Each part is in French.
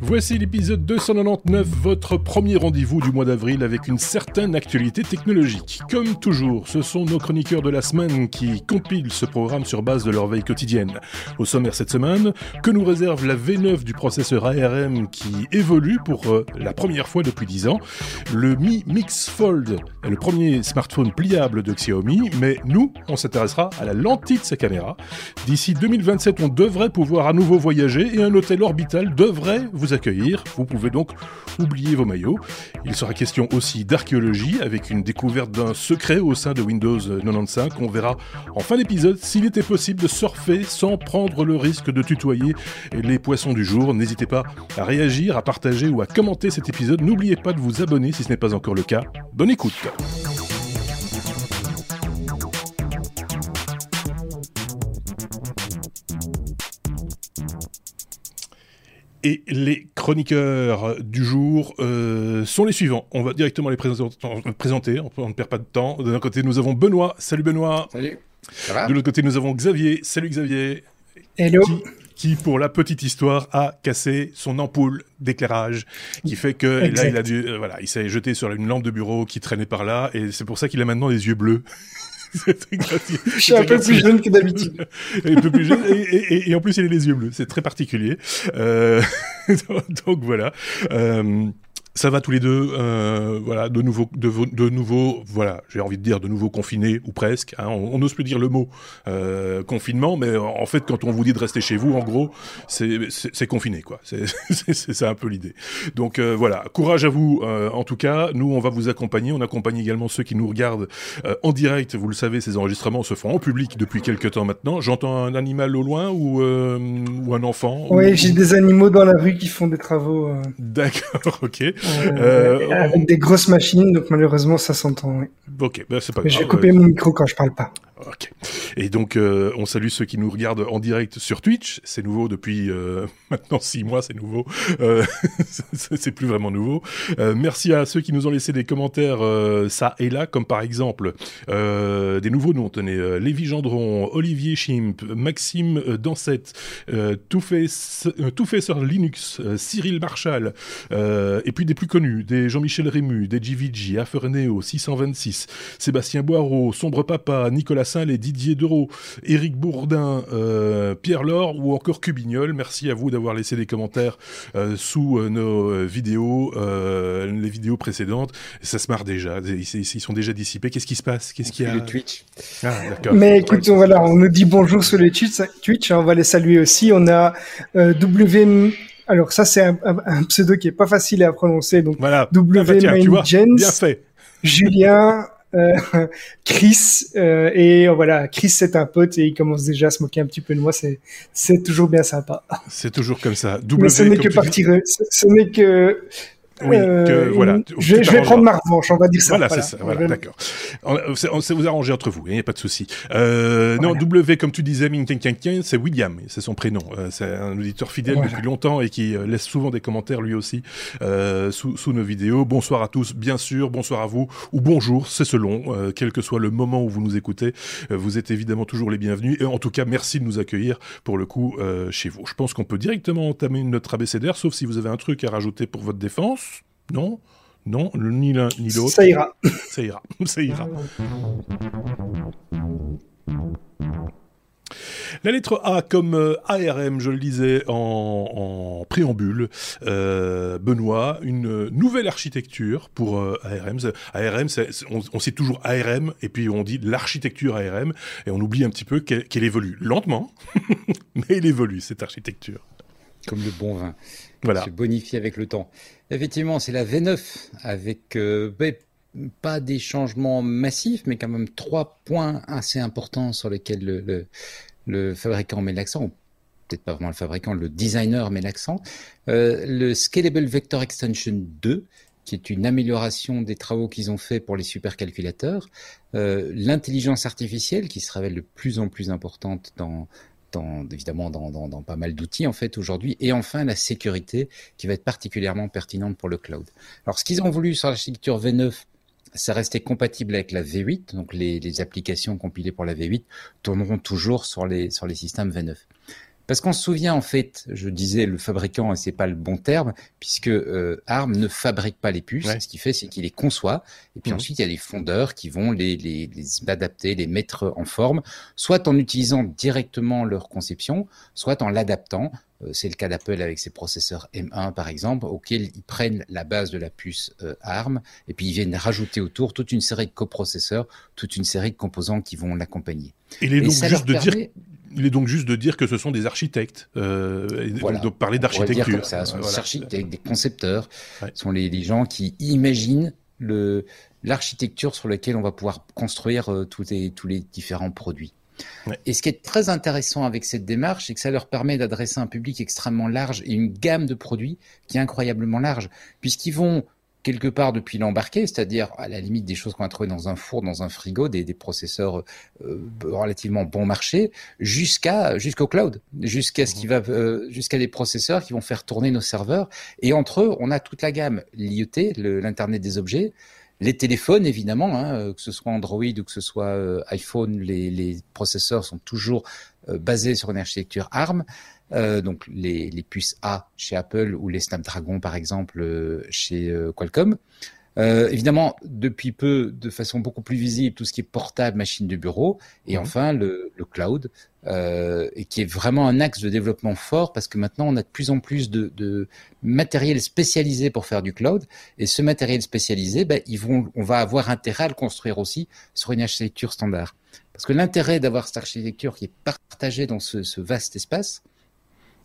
Voici l'épisode 299, votre premier rendez-vous du mois d'avril avec une certaine actualité technologique. Comme toujours, ce sont nos chroniqueurs de la semaine qui compilent ce programme sur base de leur veille quotidienne. Au sommaire cette semaine, que nous réserve la V9 du processeur ARM qui évolue pour euh, la première fois depuis 10 ans, le Mi Mix Fold est le premier smartphone pliable de Xiaomi, mais nous, on s'intéressera à la lentille de sa caméra. D'ici 2027, on devrait pouvoir à nouveau voyager et un hôtel orbital devrait vous accueillir. Vous pouvez donc oublier vos maillots. Il sera question aussi d'archéologie avec une découverte d'un secret au sein de Windows 95. On verra en fin d'épisode s'il était possible de surfer sans prendre le risque de tutoyer les poissons du jour. N'hésitez pas à réagir, à partager ou à commenter cet épisode. N'oubliez pas de vous abonner si ce n'est pas encore le cas. Bonne écoute. Et les chroniqueurs du jour euh, sont les suivants. On va directement les présenter, on ne perd pas de temps. De l'un côté, nous avons Benoît. Salut Benoît. Salut. de l'autre côté, nous avons Xavier. Salut Xavier. Hello. Qui, pour la petite histoire, a cassé son ampoule d'éclairage, qui fait que là, il a dû, euh, voilà, il s'est jeté sur une lampe de bureau qui traînait par là, et c'est pour ça qu'il a maintenant des yeux bleus. Je suis un peu plus jeune que d'habitude. un peu plus jeune et, et, en plus il a les yeux bleus. C'est très particulier. Euh, donc voilà. Euh, ça va tous les deux, euh, voilà, de nouveau, de, de nouveau, voilà, j'ai envie de dire de nouveau confinés ou presque. Hein, on n'ose plus dire le mot euh, confinement, mais en fait, quand on vous dit de rester chez vous, en gros, c'est confiné, quoi. C'est un peu l'idée. Donc euh, voilà, courage à vous. En tout cas, nous, on va vous accompagner. On accompagne également ceux qui nous regardent en direct. Vous le savez, ces enregistrements se font en public depuis quelques temps maintenant. J'entends un animal au loin ou ou un enfant. Oui, j'ai des animaux dans la rue qui font des travaux. D'accord, ok. Euh, avec des grosses machines, donc malheureusement ça s'entend. Oui. Ok, bah, c'est pas grave. Je vais couper mon micro quand je parle pas. Ok. Et donc, euh, on salue ceux qui nous regardent en direct sur Twitch. C'est nouveau depuis euh, maintenant six mois, c'est nouveau. Euh, c'est plus vraiment nouveau. Euh, merci à ceux qui nous ont laissé des commentaires ça et là, comme par exemple des nouveaux noms. Tenez, Lévi Gendron, Olivier Chimp, Maxime Dansette, tout fait sur Linux, Cyril Marshall, et puis des plus connus, des Jean-Michel Rému, des JVG, Aferneo, 626, Sébastien Boireau, Sombre Papa, Nicolas les Didier Dereau, Éric Bourdin, euh, Pierre Laure ou encore Cubignol. Merci à vous d'avoir laissé des commentaires euh, sous euh, nos vidéos, les vidéos précédentes. Ça se marre déjà. Ils, sont déjà dissipés. Qu'est-ce qui se passe? Qu'est-ce qu'il y a? Le Twitch. Ah, Mais écoute, voilà, on nous dit bonjour sur le Twitch. Twitch on va les saluer aussi. On a W. Alors ça c'est un, pseudo qui est pas facile à prononcer donc voilà. W ah bah Bien fait. Julien Chris euh, et euh, voilà Chris c'est un pote et il commence déjà à se moquer un petit peu de moi c'est c'est toujours bien sympa. C'est toujours comme ça. W, ce n'est que partir ce n'est que oui, que, voilà. Je, vais prendre ma revanche, on va dire ça. Voilà, c'est ça. Voilà, d'accord. On, s'est vous arrangé entre vous, il n'y a pas de souci. Euh, Non, W, comme tu disais, Ming c'est William, c'est son prénom. Euh, c'est un auditeur fidèle depuis longtemps et qui euh, laisse souvent des commentaires lui aussi euh, sous, sous, nos vidéos. Bonsoir à tous, bien sûr. Bonsoir à vous ou bonjour, c'est selon, euh, quel que soit le moment où vous nous écoutez. vous êtes évidemment toujours les bienvenus et en tout cas, merci de nous accueillir pour le coup chez vous. Je pense qu'on peut directement entamer notre abécédaire, sauf si vous avez un truc à rajouter pour votre défense. Non Non Ni l'un ni l'autre. Ça ira. Ça ira. Ça ira. La lettre A comme euh, ARM, je le disais en, préambule, euh, Benoît, une nouvelle architecture pour euh, ARM. ARM, on, on cite toujours ARM et puis on dit l'architecture ARM et on oublie un petit peu qu'elle évolue lentement, mais elle évolue cette architecture. Comme le bon vin. Voilà. Se bonifie avec le temps. Effectivement, c'est la V9 avec euh, ben, pas des changements massifs, mais quand même trois points assez importants sur lesquels le, le, fabricant met l'accent, peut-être pas vraiment le fabricant, le designer met l'accent. Euh, le Scalable Vector Extension 2, qui est une amélioration des travaux qu'ils ont fait pour les supercalculateurs. Euh, L'intelligence artificielle, qui se révèle de plus en plus importante dans, évidemment dans, pas mal d'outils en fait aujourd'hui, et enfin la sécurité qui va être particulièrement pertinente pour le cloud. Alors ce qu'ils ont voulu sur l'architecture V9, ça restait compatible avec la V8, donc les, applications compilées pour la V8 tourneront toujours sur les, sur les systèmes V9. Parce qu'on se souvient en fait, je disais le fabricant et c'est pas le bon terme, puisque euh, ARM ne fabrique pas les puces. Ce qu'il fait, c'est qu'il les conçoit. Et puis mhm. ensuite, il y a les fondeurs qui vont les, les, les adapter, les mettre en forme, soit en utilisant directement leur conception, soit en l'adaptant. Euh, c'est le cas d'Apple avec ses processeurs M1 par exemple, auxquels ils prennent la base de la puce euh, ARM et puis ils viennent rajouter autour toute une série de coprocesseurs, toute une série de composants qui vont l'accompagner. Il est donc juste de dire il est donc juste de dire que ce sont des architectes, euh, donc parler d'architecture. Ce sont des architectes, des concepteurs, ce sont les, gens qui imaginent le l'architecture sur laquelle on va pouvoir construire euh, tous les tous les différents produits. Et ce qui est très intéressant avec cette démarche, c'est que ça leur permet d'adresser un public extrêmement large et une gamme de produits qui est incroyablement large, puisqu'ils vont quelque part depuis l'embarqué, c'est-à-dire à la limite des choses qu'on a trouvées dans un four, dans un frigo, des, des processeurs euh, relativement bon marché, jusqu'à jusqu'au cloud, jusqu'à ce qui va euh, jusqu'à des processeurs qui vont faire tourner nos serveurs. Et entre eux, on a toute la gamme l'IoT, l'internet des objets, les téléphones évidemment, hein, euh, que ce soit Android ou que ce soit iPhone, les, les, processeurs sont toujours basés sur une architecture ARM. Euh, donc les, les, puces A chez Apple ou les Snapdragon par exemple euh, chez euh, Qualcomm. Euh, évidemment, depuis peu, de façon beaucoup plus visible, tout ce qui est portable, machine de bureau, et mhm. enfin le, le cloud, euh, et qui est vraiment un axe de développement fort parce que maintenant on a de plus en plus de, de matériel spécialisé pour faire du cloud, et ce matériel spécialisé, ben, ils vont, on va avoir intérêt à le construire aussi sur une architecture standard. Parce que l'intérêt d'avoir cette architecture qui est partagée dans ce, ce vaste espace,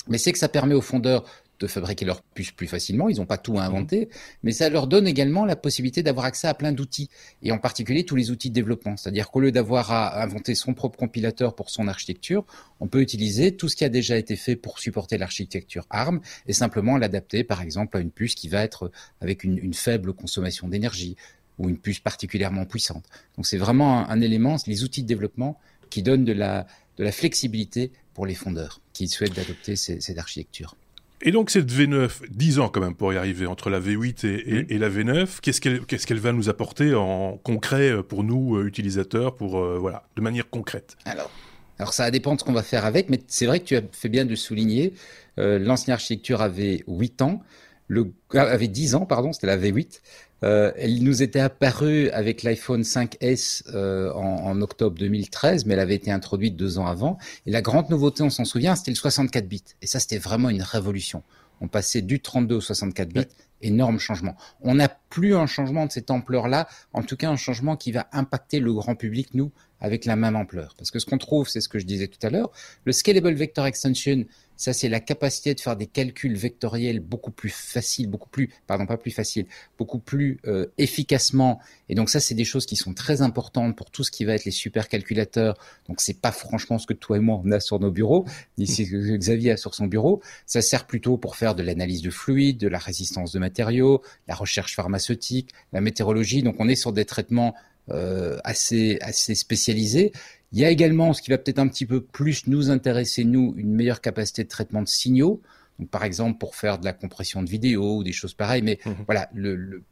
mais c'est que ça permet aux fondeurs de fabriquer leurs puces plus facilement, ils n'ont pas tout à inventer, mais ça leur donne également la possibilité d'avoir accès à plein d'outils, et en particulier tous les outils de développement. C'est-à-dire qu'au lieu d'avoir à inventer son propre compilateur pour son architecture, on peut utiliser tout ce qui a déjà été fait pour supporter l'architecture ARM et simplement l'adapter, par exemple, à une puce qui va être avec une, faible consommation d'énergie ou une puce particulièrement puissante. Donc c'est vraiment un, élément, les outils de développement qui donnent de la, de la flexibilité pour les fondeurs qui souhaitent adopter cette architecture. Et donc cette V9, 10 ans quand même pour y arriver, entre la V8 et, la V9, qu'est-ce qu'elle qu'est-ce qu'elle va nous apporter en concret euh, pour nous, euh, utilisateurs, pour euh, voilà, de manière concrète? Alors, alors ça dépend de ce qu'on va faire avec, mais c'est vrai que tu as fait bien de souligner, l'ancienne architecture avait 8 ans, le, avait 10 ans, pardon, c'était la V8. Euh, elle nous était apparue avec l'iPhone 5S euh, en, octobre 2013, mais elle avait été introduite deux ans avant. Et la grande nouveauté, on s'en souvient, c'était le 64 bits. Et ça, c'était vraiment une révolution. On passait du 32 au 64 bits, énorme changement. On n'a plus un changement de cette ampleur-là, en tout cas un changement qui va impacter le grand public, nous, avec la même ampleur. Parce que ce qu'on trouve, c'est ce que je disais tout à l'heure, le Scalable Vector Extension, ça, c'est la capacité de faire des calculs vectoriels beaucoup plus faciles, beaucoup plus, pardon, pas plus faciles, beaucoup plus euh, efficacement. Et donc ça, c'est des choses qui sont très importantes pour tout ce qui va être les supercalculateurs. Donc c'est pas franchement ce que toi et moi on a sur nos bureaux, ni ce que Xavier a sur son bureau. Ça sert plutôt pour faire de l'analyse de fluides, de la résistance de matériaux, la recherche pharmaceutique, la météorologie. Donc on est sur des traitements assez assez spécialisés il y a également ce qui va peut-être un petit peu plus nous intéresser, nous, une meilleure capacité de traitement de signaux. Donc, par exemple, pour faire de la compression de vidéo ou des choses pareilles. Mais mhm. voilà,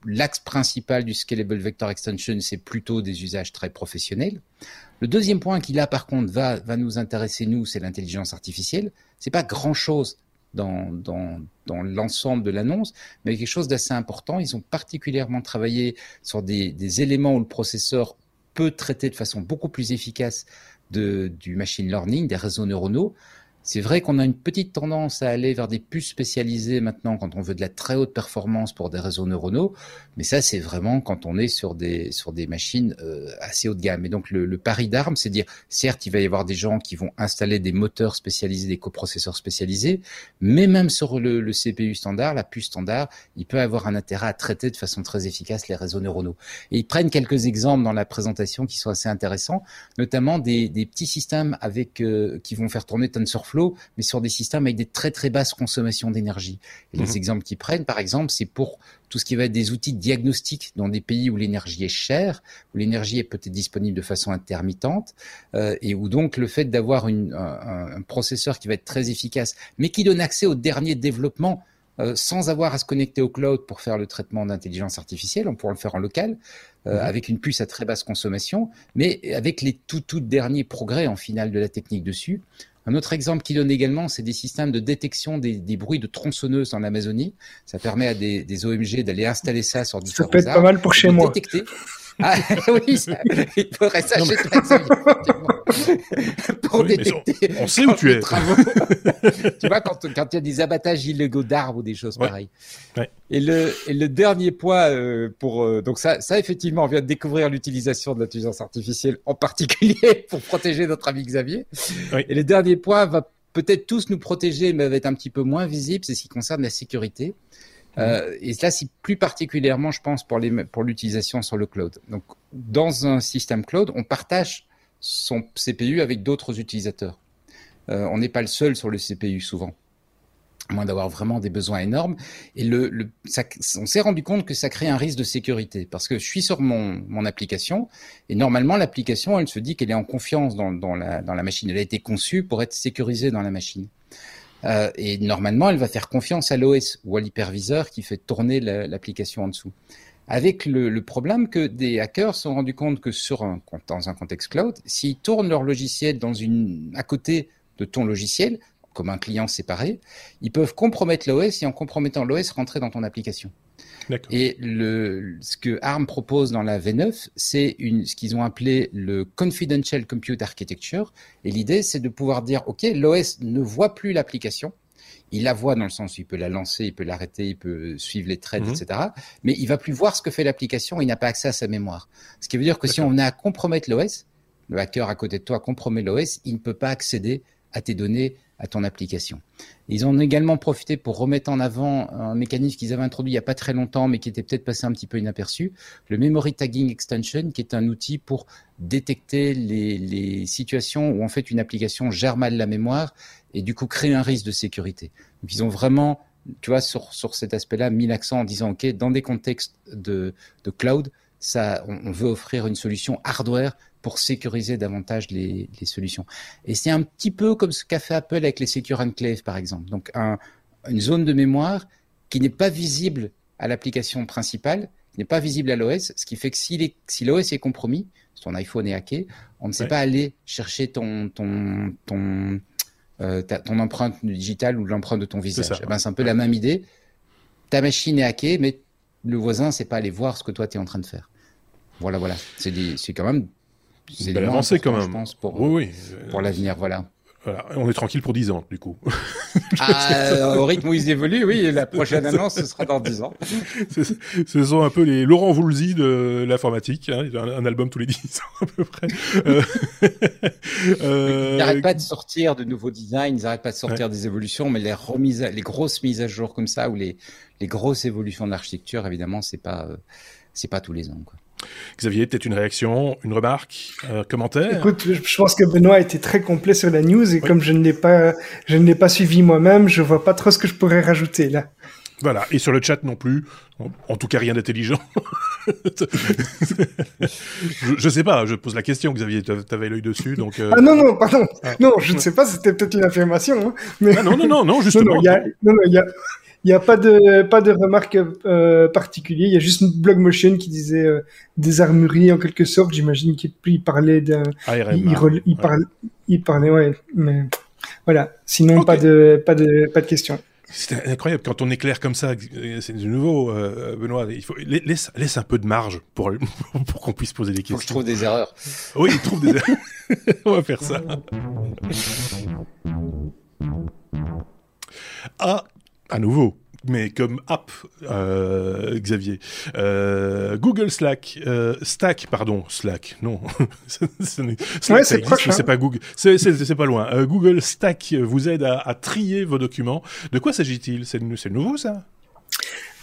l'axe principal du Scalable Vector Extension, c'est plutôt des usages très professionnels. Le deuxième point qui, là, par contre, va, va nous intéresser, nous, c'est l'intelligence artificielle. C'est pas grand-chose dans, l'ensemble de l'annonce, mais quelque chose d'assez important. Ils ont particulièrement travaillé sur des, éléments où le processeur peut traiter de façon beaucoup plus efficace du machine learning, des réseaux neuronaux, c'est vrai qu'on a une petite tendance à aller vers des puces spécialisées maintenant quand on veut de la très haute performance pour des réseaux neuronaux, mais ça c'est vraiment quand on est sur des sur des machines euh, assez haut de gamme. Et donc le, le pari d'armes, c'est dire certes il va y avoir des gens qui vont installer des moteurs spécialisés, des coprocesseurs spécialisés, mais même sur le, le CPU standard, la puce standard, il peut avoir un intérêt à traiter de façon très efficace les réseaux neuronaux. Et ils prennent quelques exemples dans la présentation qui sont assez intéressants, notamment des, des petits systèmes avec euh, qui vont faire tourner TensorFlow mais sur des systèmes avec des très très basses consommations d'énergie. Et les mhm. exemples qu'ils prennent, par exemple, c'est pour tout ce qui va être des outils de diagnostic dans des pays où l'énergie est chère, où l'énergie est peut-être disponible de façon intermittente, euh, et où donc le fait d'avoir un, un, processeur qui va être très efficace, mais qui donne accès au dernier développement euh, sans avoir à se connecter au cloud pour faire le traitement d'intelligence artificielle, on pourra le faire en local, euh, mhm. avec une puce à très basse consommation, mais avec les tout tout derniers progrès en finale de la technique dessus, Un autre exemple qu'il donne également, c'est des systèmes de détection des, bruits de tronçonneuses en Amazonie. Ça permet à des, des OMG d'aller installer ça sur différents Ça peut être pas mal pour chez moi. Détecter. Ah oui, ça, il faudrait ça chez pour détecter. On, sait où tu es. tu vois, quand il y a des abattages illégaux d'arbres ou des choses pareilles. Et, le, et le dernier point euh, pour euh, donc ça, ça effectivement, on vient de découvrir l'utilisation de l'intelligence artificielle, en particulier pour protéger notre ami Xavier. Et le dernier point va peut-être tous nous protéger, mais va être un petit peu moins visible, c'est ce qui concerne la sécurité. Euh, et là, c'est plus particulièrement, je pense, pour les pour l'utilisation sur le cloud. Donc, dans un système cloud, on partage son CPU avec d'autres utilisateurs. Euh, on n'est pas le seul sur le CPU souvent, à moins d'avoir vraiment des besoins énormes. Et le, le ça, on s'est rendu compte que ça crée un risque de sécurité parce que je suis sur mon, mon application et normalement l'application, elle se dit qu'elle est en confiance dans, la, dans la machine. Elle a été conçue pour être sécurisée dans la machine. Euh, et normalement, elle va faire confiance à l'OS ou à l'hyperviseur qui fait tourner l'application en dessous. Avec le, le, problème que des hackers se sont rendus compte que sur un, dans un contexte cloud, s'ils tournent leur logiciel dans une, à côté de ton logiciel, comme un client séparé, ils peuvent compromettre l'OS et en compromettant l'OS rentrer dans ton application. Et le, ce que ARM propose dans la V9, c'est ce qu'ils ont appelé le Confidential Compute Architecture. Et l'idée, c'est de pouvoir dire, OK, l'OS ne voit plus l'application. Il la voit dans le sens où il peut la lancer, il peut l'arrêter, il peut suivre les trades, mhm. etc. Mais il va plus voir ce que fait l'application, il n'a pas accès à sa mémoire. Ce qui veut dire que si on venait à compromettre l'OS, le hacker à côté de toi compromet l'OS, il ne peut pas accéder à tes données, à ton application. Ils ont également profité pour remettre en avant un mécanisme qu'ils avaient introduit il n'y a pas très longtemps, mais qui était peut-être passé un petit peu inaperçu, le Memory Tagging Extension, qui est un outil pour détecter les, situations où en fait une application gère mal la mémoire et du coup créer un risque de sécurité. Donc ils ont vraiment, tu vois, sur, sur cet aspect-là, mis l'accent en disant, OK, dans des contextes de, de cloud, ça, on veut offrir une solution hardware pour sécuriser davantage les, les solutions. Et c'est un petit peu comme ce qu'a fait Apple avec les Secure Enclave, par exemple. Donc, un, une zone de mémoire qui n'est pas visible à l'application principale, qui n'est pas visible à l'OS, ce qui fait que si, si l'OS est compromis, si ton iPhone est hacké, on ne sait pas aller chercher ton, ton, ton, euh, ton empreinte digitale ou l'empreinte de ton visage. Eh ben, c'est un peu la même idée. Ta machine est hackée, mais le voisin ne sait pas aller voir ce que toi tu es en train de faire. Voilà, voilà. C'est quand même c'est une avancée quand même. Je pense, pour, oui, pour l'avenir, voilà. Voilà, on est tranquille pour 10 ans, du coup. Ah, au rythme où ils évoluent, oui, la prochaine annonce, ce sera dans 10 ans. Ce sont un peu les Laurent Voulzy de l'informatique, hein, un, album tous les 10 ans à peu près. Euh, euh... Ils n'arrêtent pas de sortir de nouveaux designs, ils n'arrêtent pas de sortir des évolutions, mais les remises, les grosses mises à jour comme ça, ou les, les grosses évolutions de l'architecture, évidemment, c'est pas, euh, c'est pas tous les ans, quoi. Xavier, peut-être une réaction, une remarque, un commentaire? Écoute, je pense que Benoît a été très complet sur la news et comme je ne l'ai pas, je ne l'ai pas suivi moi-même, je vois pas trop ce que je pourrais rajouter là. Voilà, et sur le chat non plus, en, tout cas rien d'intelligent. je, ne sais pas, je pose la question, Xavier, tu avais l'œil dessus, donc... Euh, ah non, non, pardon, ah. non, je ne sais pas, c'était peut-être une affirmation. Hein, mais... Ah non, non, non, non, justement. non, non, il y a, il n'y a pas de pas de remarque euh, particulière. Il y a juste une blog motion qui disait euh, des armureries en quelque sorte. J'imagine qu'il parlait d'un. Il, il, il, parlait, il parlait, ouais. Mais voilà. Sinon, pas de pas de pas de questions. C'est incroyable quand on éclaire comme ça. C'est de nouveau, euh, Benoît. Il faut laisse, laisse un peu de marge pour pour qu'on puisse poser des questions. Faut que je trouve des erreurs. Oui, il trouve des erreurs. on va faire ça. Ah, à nouveau, mais comme app, euh, Xavier. Euh, Google Slack, euh, Stack, pardon, Slack, non. Slack, c'est pas Google, c'est pas loin. Google Stack vous aide à, à, trier vos documents. De quoi s'agit-il? C'est nouveau ça?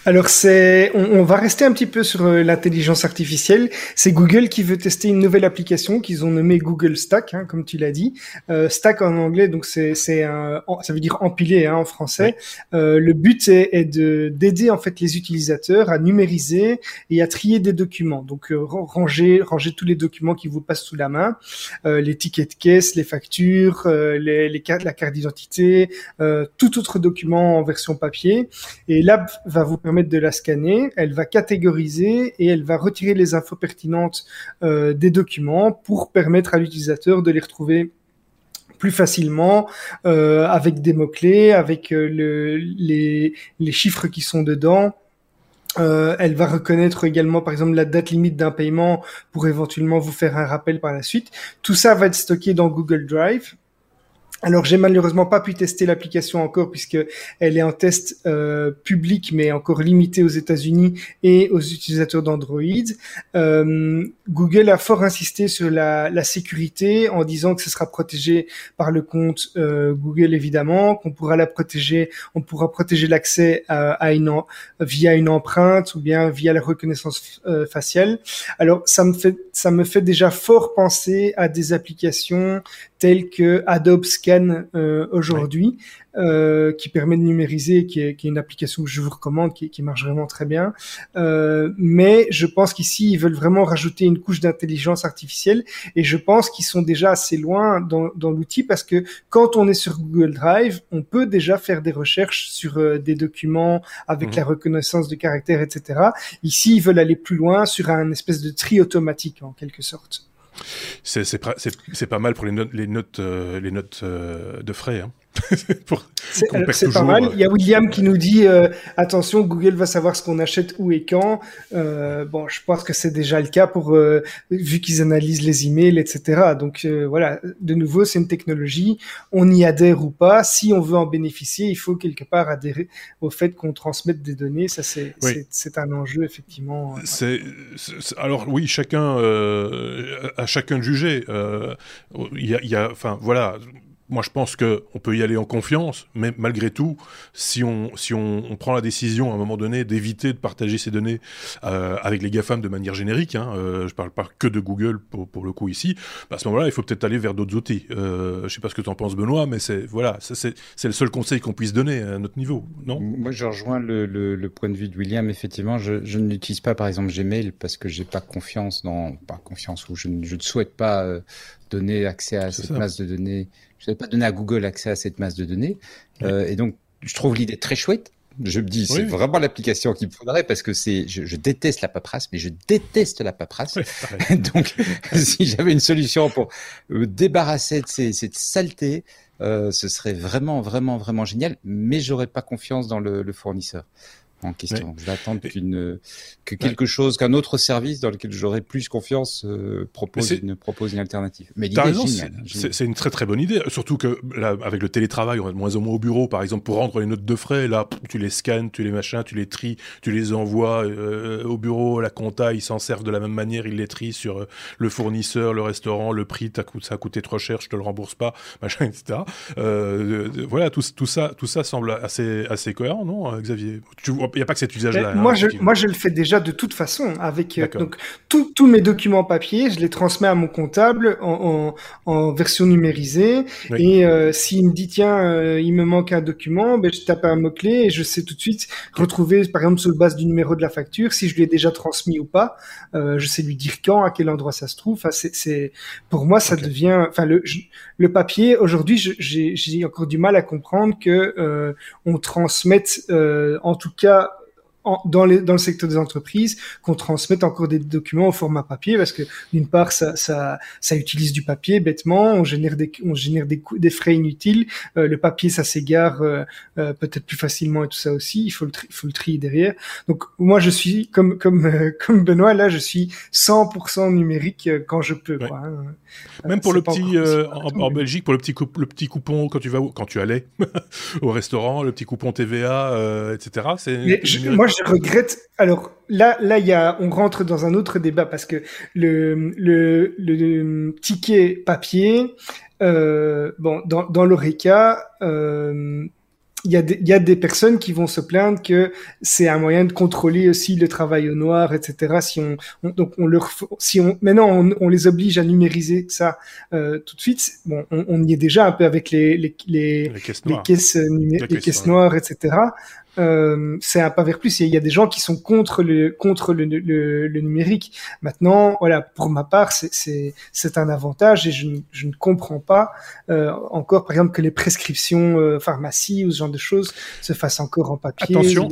Alors c'est, on, va rester un petit peu sur euh, l'intelligence artificielle. C'est Google qui veut tester une nouvelle application qu'ils ont nommée Google Stack, hein, comme tu l'as dit. Euh, Stack en anglais, donc c'est, c'est un, ça veut dire empilé hein, en français. Euh, le but est, est de d'aider en fait les utilisateurs à numériser et à trier des documents. Donc euh, ranger ranger tous les documents qui vous passent sous la main, euh, les tickets de caisse, les factures, les, les cartes, la carte d'identité, tout autre document en version papier. Et l'app va vous de la scanner, elle va catégoriser et elle va retirer les infos pertinentes euh, des documents pour permettre à l'utilisateur de les retrouver plus facilement avec des mots clés, avec le, les, chiffres qui sont dedans. Euh, elle va reconnaître également, par exemple, la date limite d'un paiement pour éventuellement vous faire un rappel par la suite. Tout ça va être stocké dans Google Drive. Alors j'ai malheureusement pas pu tester l'application encore puisque elle est en test euh, public mais encore limité aux États-Unis et aux utilisateurs d'Android. Euh, Google a fort insisté sur la, la, sécurité en disant que ce sera protégé par le compte euh, Google évidemment, qu'on pourra la protéger, on pourra protéger l'accès à, une via une empreinte ou bien via la reconnaissance euh, faciale. Alors ça me fait ça me fait déjà fort penser à des applications telles que Adobe Scan euh, aujourd'hui, euh, qui permet de numériser, qui est, qui est, une application que je vous recommande, qui, qui marche vraiment très bien. Euh, mais je pense qu'ici, ils veulent vraiment rajouter une couche d'intelligence artificielle, et je pense qu'ils sont déjà assez loin dans, dans l'outil, parce que quand on est sur Google Drive, on peut déjà faire des recherches sur euh, des documents avec mhm. la reconnaissance de caractère, etc. Ici, ils veulent aller plus loin sur un espèce de tri automatique, en quelque sorte. C'est pas mal pour les notes, les notes, euh, les notes euh, de frais. Hein. c'est pas mal. Il y a William qui nous dit euh, attention, Google va savoir ce qu'on achète où et quand. Euh, bon, je pense que c'est déjà le cas pour euh, vu qu'ils analysent les emails, etc. Donc voilà, de nouveau, c'est une technologie. On y adhère ou pas. Si on veut en bénéficier, il faut quelque part adhérer au fait qu'on transmette des données. Ça, c'est c'est un enjeu effectivement. C'est alors oui, chacun à chacun de juger. Il y a, y a, enfin voilà moi, je pense qu'on peut y aller en confiance, mais malgré tout, si on, si on, prend la décision à un moment donné d'éviter de partager ces données euh, avec les GAFAM de manière générique, hein, euh, je parle pas que de Google pour, pour le coup ici, bah, à ce moment-là, il faut peut-être aller vers d'autres outils. Euh, je sais pas ce que tu en penses, Benoît, mais c'est voilà, le seul conseil qu'on puisse donner à notre niveau, non? Moi, je rejoins le, le, point de vue de William. Effectivement, je, je n'utilise pas, par exemple, Gmail parce que j'ai pas confiance dans, pas confiance ou je, je ne souhaite pas donner accès à cette masse de données je n'avais pas donné à Google accès à cette masse de données. Euh, et donc, je trouve l'idée très chouette. Je me dis, c'est vraiment l'application qu'il me faudrait parce que c'est, je, déteste la paperasse, mais je déteste la paperasse. donc, si j'avais une solution pour me débarrasser de ces, cette saleté, euh, ce serait vraiment, vraiment, vraiment génial. Mais j'aurais pas confiance dans le, le fournisseur en question. Je vais attendre qu'une que quelque chose, qu'un autre service dans lequel j'aurais plus confiance euh, propose une propose une alternative. Mais l'idée c'est une très très bonne idée. Surtout que là, avec le télétravail, on est de moins en moins au bureau, par exemple, pour rendre les notes de frais. Là, tu les scannes, tu les machins, tu les tries, tu les envoies euh, au bureau. La compta, ils s'en servent de la même manière, ils les trient sur euh, le fournisseur, le restaurant, le prix. Ça a coûté trop cher, je te le rembourse pas, machin, etc. voilà, tout, tout ça, tout ça semble assez assez cohérent, non, Xavier? Tu n'y a pas que cet usage-là. Moi, hein, je, moi, je le fais déjà de toute façon. Avec euh, donc tous mes documents papier, je les transmets à mon comptable en, en, en version numérisée. Et euh, s'il me dit tiens, euh, il me manque un document, ben, je tape un mot clé et je sais tout de suite retrouver, par exemple, sur le base du numéro de la facture, si je lui ai déjà transmis ou pas. Euh, je sais lui dire quand, à quel endroit ça se trouve. Enfin, c'est pour moi, ça devient. Enfin, le le papier aujourd'hui, j'ai encore du mal à comprendre que on transmette, en tout cas dans, les, dans le secteur des entreprises qu'on transmette encore des documents au format papier parce que d'une part ça, ça, ça utilise du papier bêtement, on génère des, on génère des, des frais inutiles, euh, le papier ça s'égare euh, euh, peut-être plus facilement et tout ça aussi, il faut le, tri, il faut le trier derrière. Donc moi je suis comme comme comme Benoît là, je suis 100% numérique quand je peux. Quoi, hein. Même pour le petit en, Belgique pour le petit le petit coupon quand tu vas quand tu allais au restaurant, le petit coupon TVA, etc. C'est moi je regrette. Alors là, là, y a, on rentre dans un autre débat parce que le le, le ticket papier, euh, bon, dans dans l'Oreca, euh, il y, a des, il y a des personnes qui vont se plaindre que c'est un moyen de contrôler aussi le travail au noir, etc. Si on, donc on leur, si on maintenant on, on, les oblige à numériser ça euh, tout de suite, bon, on, on, y est déjà un peu avec les les les, les caisses noires, les caisses, les caisses noires, etc. euh, c'est un pas vers plus. Il y a des gens qui sont contre le contre le, le, le numérique. Maintenant, voilà, pour ma part, c'est c'est un avantage et je, je ne comprends pas euh, encore, par exemple, que les prescriptions euh, pharmacie ou ce genre de choses se fassent encore en papier. Attention,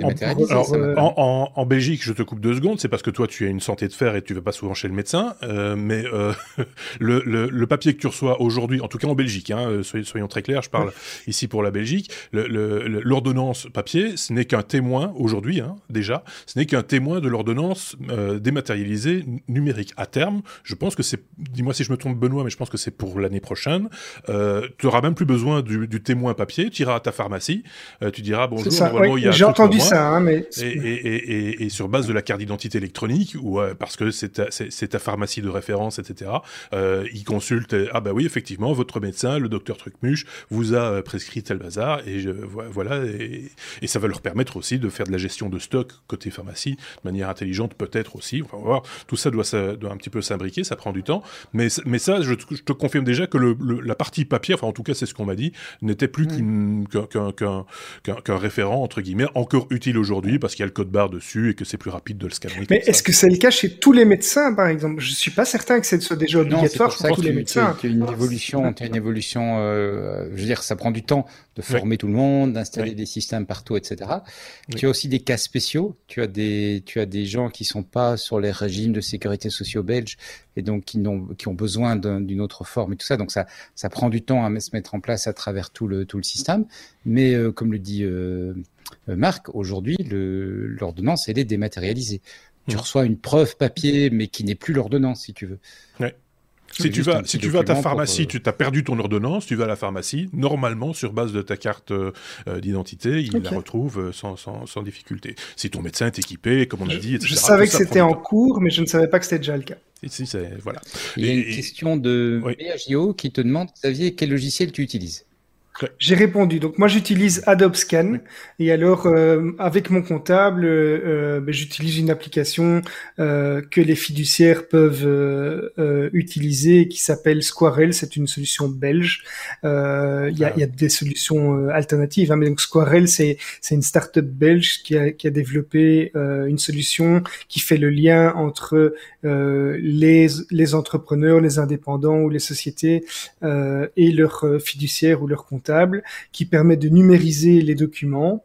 en, en, en, Belgique, je te coupe deux secondes, c'est parce que toi, tu as une santé de fer et tu vas pas souvent chez le médecin, euh, mais euh, le, le, le, papier que tu reçois aujourd'hui, en tout cas en Belgique, hein, soyons, très clairs, je parle ici pour la Belgique, l'ordonnance papier, ce n'est qu'un témoin aujourd'hui, hein, déjà, ce n'est qu'un témoin de l'ordonnance euh, dématérialisée numérique. À terme, je pense que c'est, dis-moi si je me trompe Benoît, mais je pense que c'est pour l'année prochaine, euh, tu auras même plus besoin du, du témoin papier, tu iras à ta pharmacie, euh, tu diras bonjour, normalement il y a J'ai entendu ça, hein, mais... Et, et, et, et, sur base de la carte d'identité électronique, ou parce que c'est ta, ta, pharmacie de référence, etc., euh, il consulte, ah bah oui, effectivement, votre médecin, le docteur Trucmuche, vous a prescrit tel bazar, et je, voilà, et, et, ça va leur permettre aussi de faire de la gestion de stock côté pharmacie de manière intelligente, peut-être aussi. Enfin, on va voir. Tout ça doit, ça doit un petit peu s'imbriquer, ça prend du temps. Mais, mais ça, je, te confirme déjà que le, la partie papier, enfin en tout cas c'est ce qu'on m'a dit, n'était plus mm. qu'un référent entre guillemets encore utile aujourd'hui parce qu'il y a le code barre dessus et que c'est plus rapide de le scanner. Mais est-ce que c'est le cas chez tous les médecins, par exemple? Je suis pas certain que ce soit déjà obligatoire pour, tous les médecins. Il y a une évolution, une évolution. Euh, je veux dire, ça prend du temps de former tout le monde, d'installer des systèmes partout, etc. Tu as aussi des cas spéciaux. Tu as des, tu as des gens qui sont pas sur les régimes de sécurité sociaux belges et donc qui, ont, qui ont besoin d'une autre forme et tout ça. Donc ça, ça prend du temps à se mettre en place à travers tout le, tout le système. Mais euh, comme le dit euh, euh Marc, aujourd'hui, l'ordonnance, elle est dématérialisée. Tu reçois une preuve papier, mais qui n'est plus l'ordonnance, si tu veux. Ouais. Si tu vas, si tu vas à ta pharmacie, euh, tu as perdu ton ordonnance, tu vas à la pharmacie, normalement, sur base de ta carte euh, d'identité, il la retrouve euh, sans, sans, sans, difficulté. Si ton médecin est équipé, comme on a dit, etc. Je savais que c'était en cours, mais je ne savais pas que c'était déjà le cas. Si, voilà. Il y a une question de oui. qui te demande, Xavier, quel logiciel tu utilises? J'ai répondu. Donc moi j'utilise Adobe Scan et alors euh, avec mon comptable, euh, euh ben, j'utilise une application euh, que les fiduciaires peuvent euh, utiliser qui s'appelle Squarel. C'est une solution belge. Il y a, y, a, des solutions alternatives, hein, mais donc Squarel c'est c'est une startup belge qui a qui a développé une solution qui fait le lien entre les les entrepreneurs, les indépendants ou les sociétés et leurs fiduciaires ou leurs comptables qui permet de numériser les documents,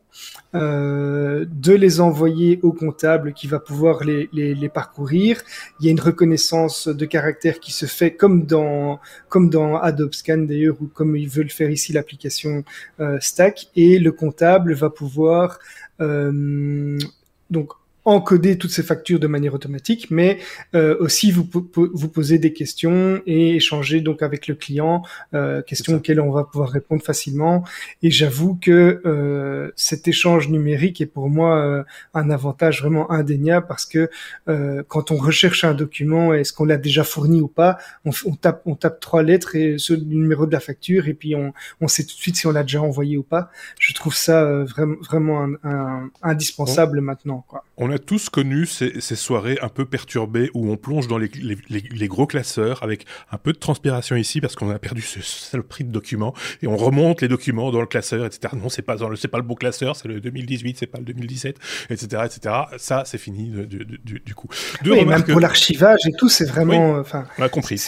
euh, de les envoyer au comptable qui va pouvoir les, parcourir. Il y a une reconnaissance de caractère qui se fait comme dans comme dans Adobe Scan d'ailleurs ou comme ils veulent faire ici l'application euh, Stack et le comptable va pouvoir euh, donc encoder toutes ces factures de manière automatique, mais euh, aussi vous vous poser des questions et échanger donc avec le client, euh, questions auxquelles on va pouvoir répondre facilement. Et j'avoue que euh, cet échange numérique est pour moi euh, un avantage vraiment indéniable parce que euh, quand on recherche un document, est-ce qu'on l'a déjà fourni ou pas, on, on, tape on tape trois lettres et ce numéro de la facture et puis on, on sait tout de suite si on l'a déjà envoyé ou pas. Je trouve ça euh, vraiment vraiment un, un, indispensable maintenant quoi on a tous connu ces, soirées un peu perturbées où on plonge dans les, gros classeurs avec un peu de transpiration ici parce qu'on a perdu ce saloperie de documents et on remonte les documents dans le classeur, etc. Non, c'est pas c'est pas le beau classeur, c'est le 2018, c'est pas le 2017, etc., etc. Ça, c'est fini du, coup. oui, même pour l'archivage et tout, c'est vraiment. Enfin, on a compris.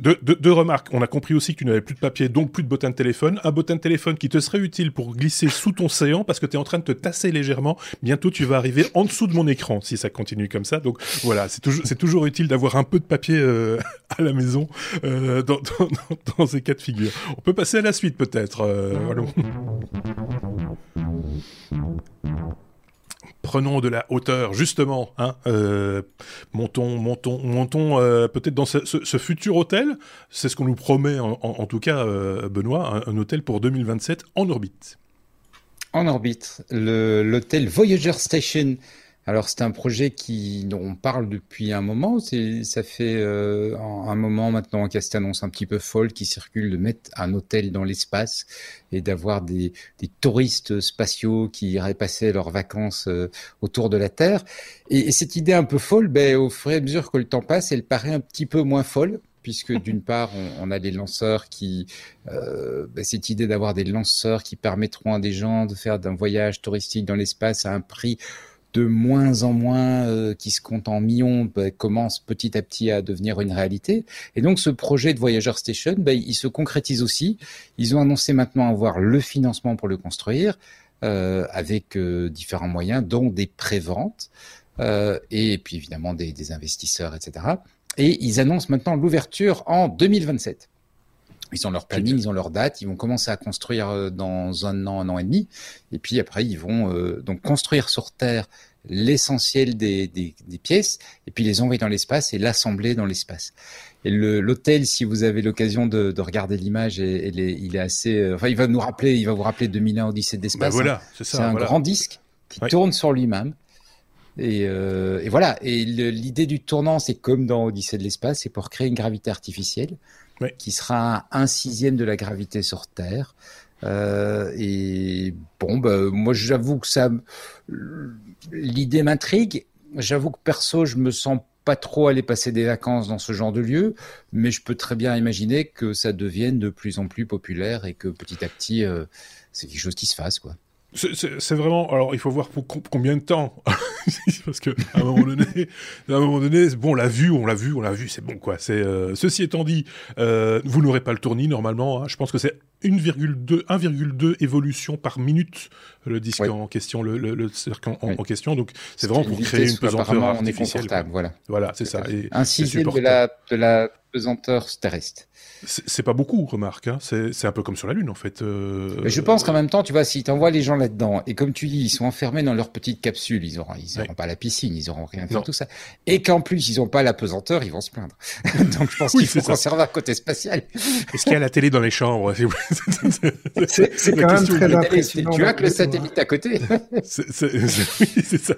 Deux, remarques. On a compris aussi que tu n'avais plus de papier, donc plus de bottin de téléphone. Un bottin de téléphone qui te serait utile pour glisser sous ton séant parce que tu es en train de te tasser légèrement. Bientôt, tu vas arriver en dessous de mon écran si ça continue comme ça. Donc voilà, c'est toujours, c'est toujours utile d'avoir un peu de papier euh, à la maison euh, dans, dans, dans, ces cas de figure. On peut passer à la suite peut-être. Euh, Prenons de la hauteur, justement. Hein, euh, montons, montons, montons euh, peut-être dans ce, ce, ce, futur hôtel. C'est ce qu'on nous promet, en, en, en tout cas, euh, Benoît, un, un, hôtel pour 2027 en orbite. En orbite, l'hôtel Voyager Station alors c'est un projet qui dont on parle depuis un moment. C'est ça fait euh, un moment maintenant qu'il y a cette annonce un petit peu folle qui circule de mettre un hôtel dans l'espace et d'avoir des, des, touristes spatiaux qui iraient passer leurs vacances euh, autour de la Terre. Et, et, cette idée un peu folle, ben, au fur et à mesure que le temps passe, elle paraît un petit peu moins folle puisque d'une part, on, a des lanceurs qui, euh, bah, cette idée d'avoir des lanceurs qui permettront à des gens de faire d'un voyage touristique dans l'espace à un prix de moins en moins euh, qui se compte en millions bah, commence petit à petit à devenir une réalité. Et donc ce projet de Voyager Station, bah, il se concrétise aussi. Ils ont annoncé maintenant avoir le financement pour le construire euh, avec euh, différents moyens, dont des préventes et puis évidemment des, des, investisseurs, etc. Et ils annoncent maintenant l'ouverture en 2027. Ils ont leur planning, ils ont leur date, ils vont commencer à construire euh, dans un an, un an et demi, et puis après ils vont euh, donc construire sur Terre l'essentiel des, des, des, pièces, et puis les envoyer dans l'espace et l'assembler dans l'espace. Et l'hôtel, si vous avez l'occasion de, de, regarder l'image, il est assez, euh, enfin il va nous rappeler, il va vous rappeler 2001 Odyssée d'espace. Ben voilà, c'est ça. C'est un grand disque qui tourne sur lui-même. Et, euh, et, voilà. Et l'idée du tournant, c'est comme dans Odyssée de l'espace, c'est pour créer une gravité artificielle qui sera un sixième de la gravité sur Terre. Euh, et bon, bah, moi j'avoue que ça, l'idée m'intrigue. J'avoue que perso, je me sens pas trop aller passer des vacances dans ce genre de lieu, mais je peux très bien imaginer que ça devienne de plus en plus populaire et que petit à petit, euh, c'est quelque chose qui se fasse, quoi. C'est vraiment. Alors, il faut voir pour combien de temps. Parce que à un moment donné, à un moment donné, bon, on l'a vu, on l'a vu, on l'a vu, c'est bon quoi. C'est euh, ceci étant dit, euh, vous n'aurez pas le tournis normalement. Hein. Je pense que c'est 1,2 1,2 évolutions par minute le disque en question, le, le, cercle en, question. Donc, c'est vraiment pour créer une pesanteur artificielle. voilà. Voilà, c'est ça. Et un sixième de la, de la pesanteur terrestre. C'est pas beaucoup, remarque. Hein. C'est un peu comme sur la Lune, en fait. Euh... Mais je pense qu'en même temps, tu vois, si tu envoies les gens là-dedans, et comme tu dis, ils sont enfermés dans leur petite capsule, ils auront, ils auront pas la piscine, ils auront rien à faire, tout ça. Et qu'en plus, ils ont pas la pesanteur, ils vont se plaindre. Donc, je pense qu'il faut conserver un côté spatial. Est-ce qu'il y a la télé dans les chambres C'est quand même très impressionnant. Tu as que le satellite à côté. c'est ça.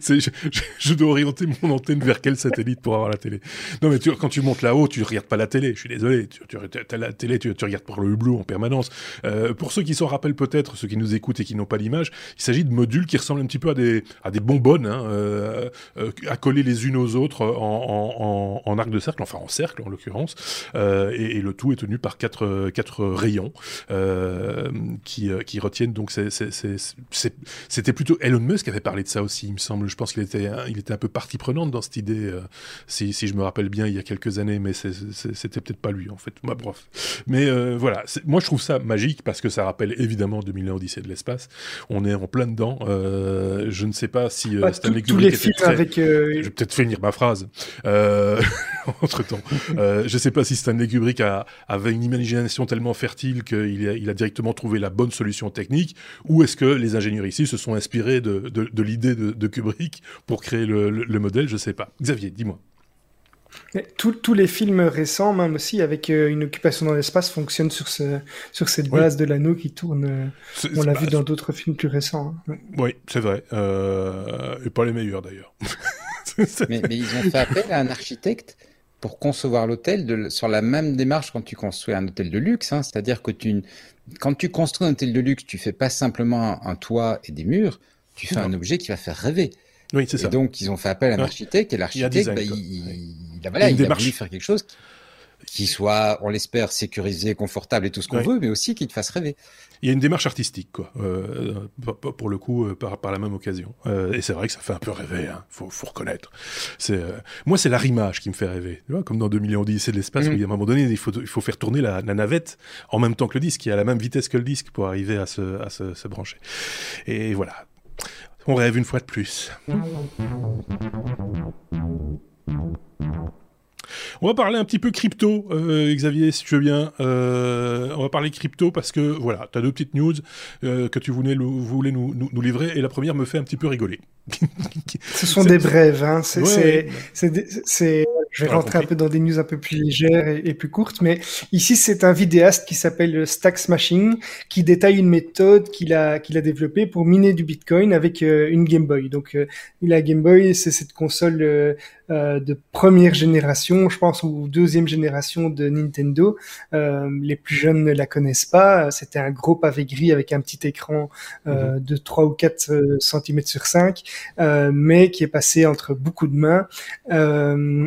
Je, je, dois orienter mon antenne vers quel satellite pour avoir la télé. Non, mais tu, quand tu montes là-haut, tu regardes pas la télé. Je suis désolé. Tu, tu as la télé, tu, regardes par le hublot en permanence. Euh, pour ceux qui s'en rappellent peut-être, ceux qui nous écoutent et qui n'ont pas l'image, il s'agit de modules qui ressemblent un petit peu à des, à des bonbonnes, hein, euh, euh, accolées les unes aux autres en, en, en, arc de cercle, enfin en cercle en l'occurrence. Euh, et, et, le tout est tenu par quatre, quatre rayons euh, qui, euh, qui retiennent. Donc c'était plutôt Elon Musk qui avait parlé de ça aussi, il me semble. Je pense qu'il était, il était un peu partie prenante dans cette idée, si, si je me rappelle bien, il y a quelques années, mais c'était peut-être pas lui en fait. Bah, bref. Mais euh, voilà, moi je trouve ça magique parce que ça rappelle évidemment 2001 Odyssée de l'espace. On est en plein dedans. Euh, je ne sais pas si euh, Stanley tous les avec. Je vais peut-être finir ma phrase entre temps. je ne sais pas si Stanley Kubrick a, avait une imagination tellement fertile qu'il a, il a directement trouvé la bonne solution technique, ou est-ce que les ingénieurs ici se sont inspirés de, de, de l'idée de, de, Kubrick pour créer le, le, le modèle? Je ne sais pas. Xavier, dis-moi. Tous, les films récents, même aussi avec euh, une occupation dans l'espace, fonctionnent sur, ce, sur cette base de l'anneau qui tourne. Euh, on l'a vu dans d'autres films plus récents. Hein. Oui, c'est vrai. Euh, et pas les meilleurs d'ailleurs. mais, ils ont fait appel à un architecte pour concevoir l'hôtel sur la même démarche quand tu construis un hôtel de luxe. Hein. C'est-à-dire que tu, quand tu construis un hôtel de luxe, tu fais pas simplement un, toit et des murs, tu fais un objet qui va faire rêver. Oui, c'est ça. donc, ils ont fait appel à un architecte et l'architecte, bah, il, il, voilà, il a voulu faire quelque chose qui, soit, on l'espère, sécurisé, confortable et tout ce qu'on veut, mais aussi qui te fasse rêver. Il y a une démarche artistique, quoi, euh, pour le coup, euh, par, par, la même occasion. Euh, et c'est vrai que ça fait un peu rêver, hein, faut, faut reconnaître. C'est, euh, moi, c'est l'arrimage qui me fait rêver. Tu vois, comme dans 2 millions d'Odyssée de l'espace, mmh. où il y a un moment donné, il faut, il faut faire tourner la, la, navette en même temps que le disque, qui a la même vitesse que le disque pour arriver à se, à se, se brancher. Et voilà. On rêve une fois de plus. On va parler un petit peu crypto, euh, Xavier, si tu veux bien. Euh, on va parler crypto parce que, voilà, tu as deux petites news euh, que tu voulais, nous, livrer et la première me fait un petit peu rigoler. Ce sont des brèves, hein. c'est, ouais, c'est, je vais rentrer un peu dans des news un peu plus légères et, et plus courtes, mais ici c'est un vidéaste qui s'appelle Stack Smashing qui détaille une méthode qu'il a qu'il a développée pour miner du Bitcoin avec euh, une Game Boy. Donc euh, la Game Boy, c'est cette console euh, de première génération, je pense, ou deuxième génération de Nintendo. Les plus jeunes ne la connaissent pas. C'était un gros pavé gris avec un petit écran mhm. de 3 ou 4 cm sur 5 mais qui est passé entre beaucoup de mains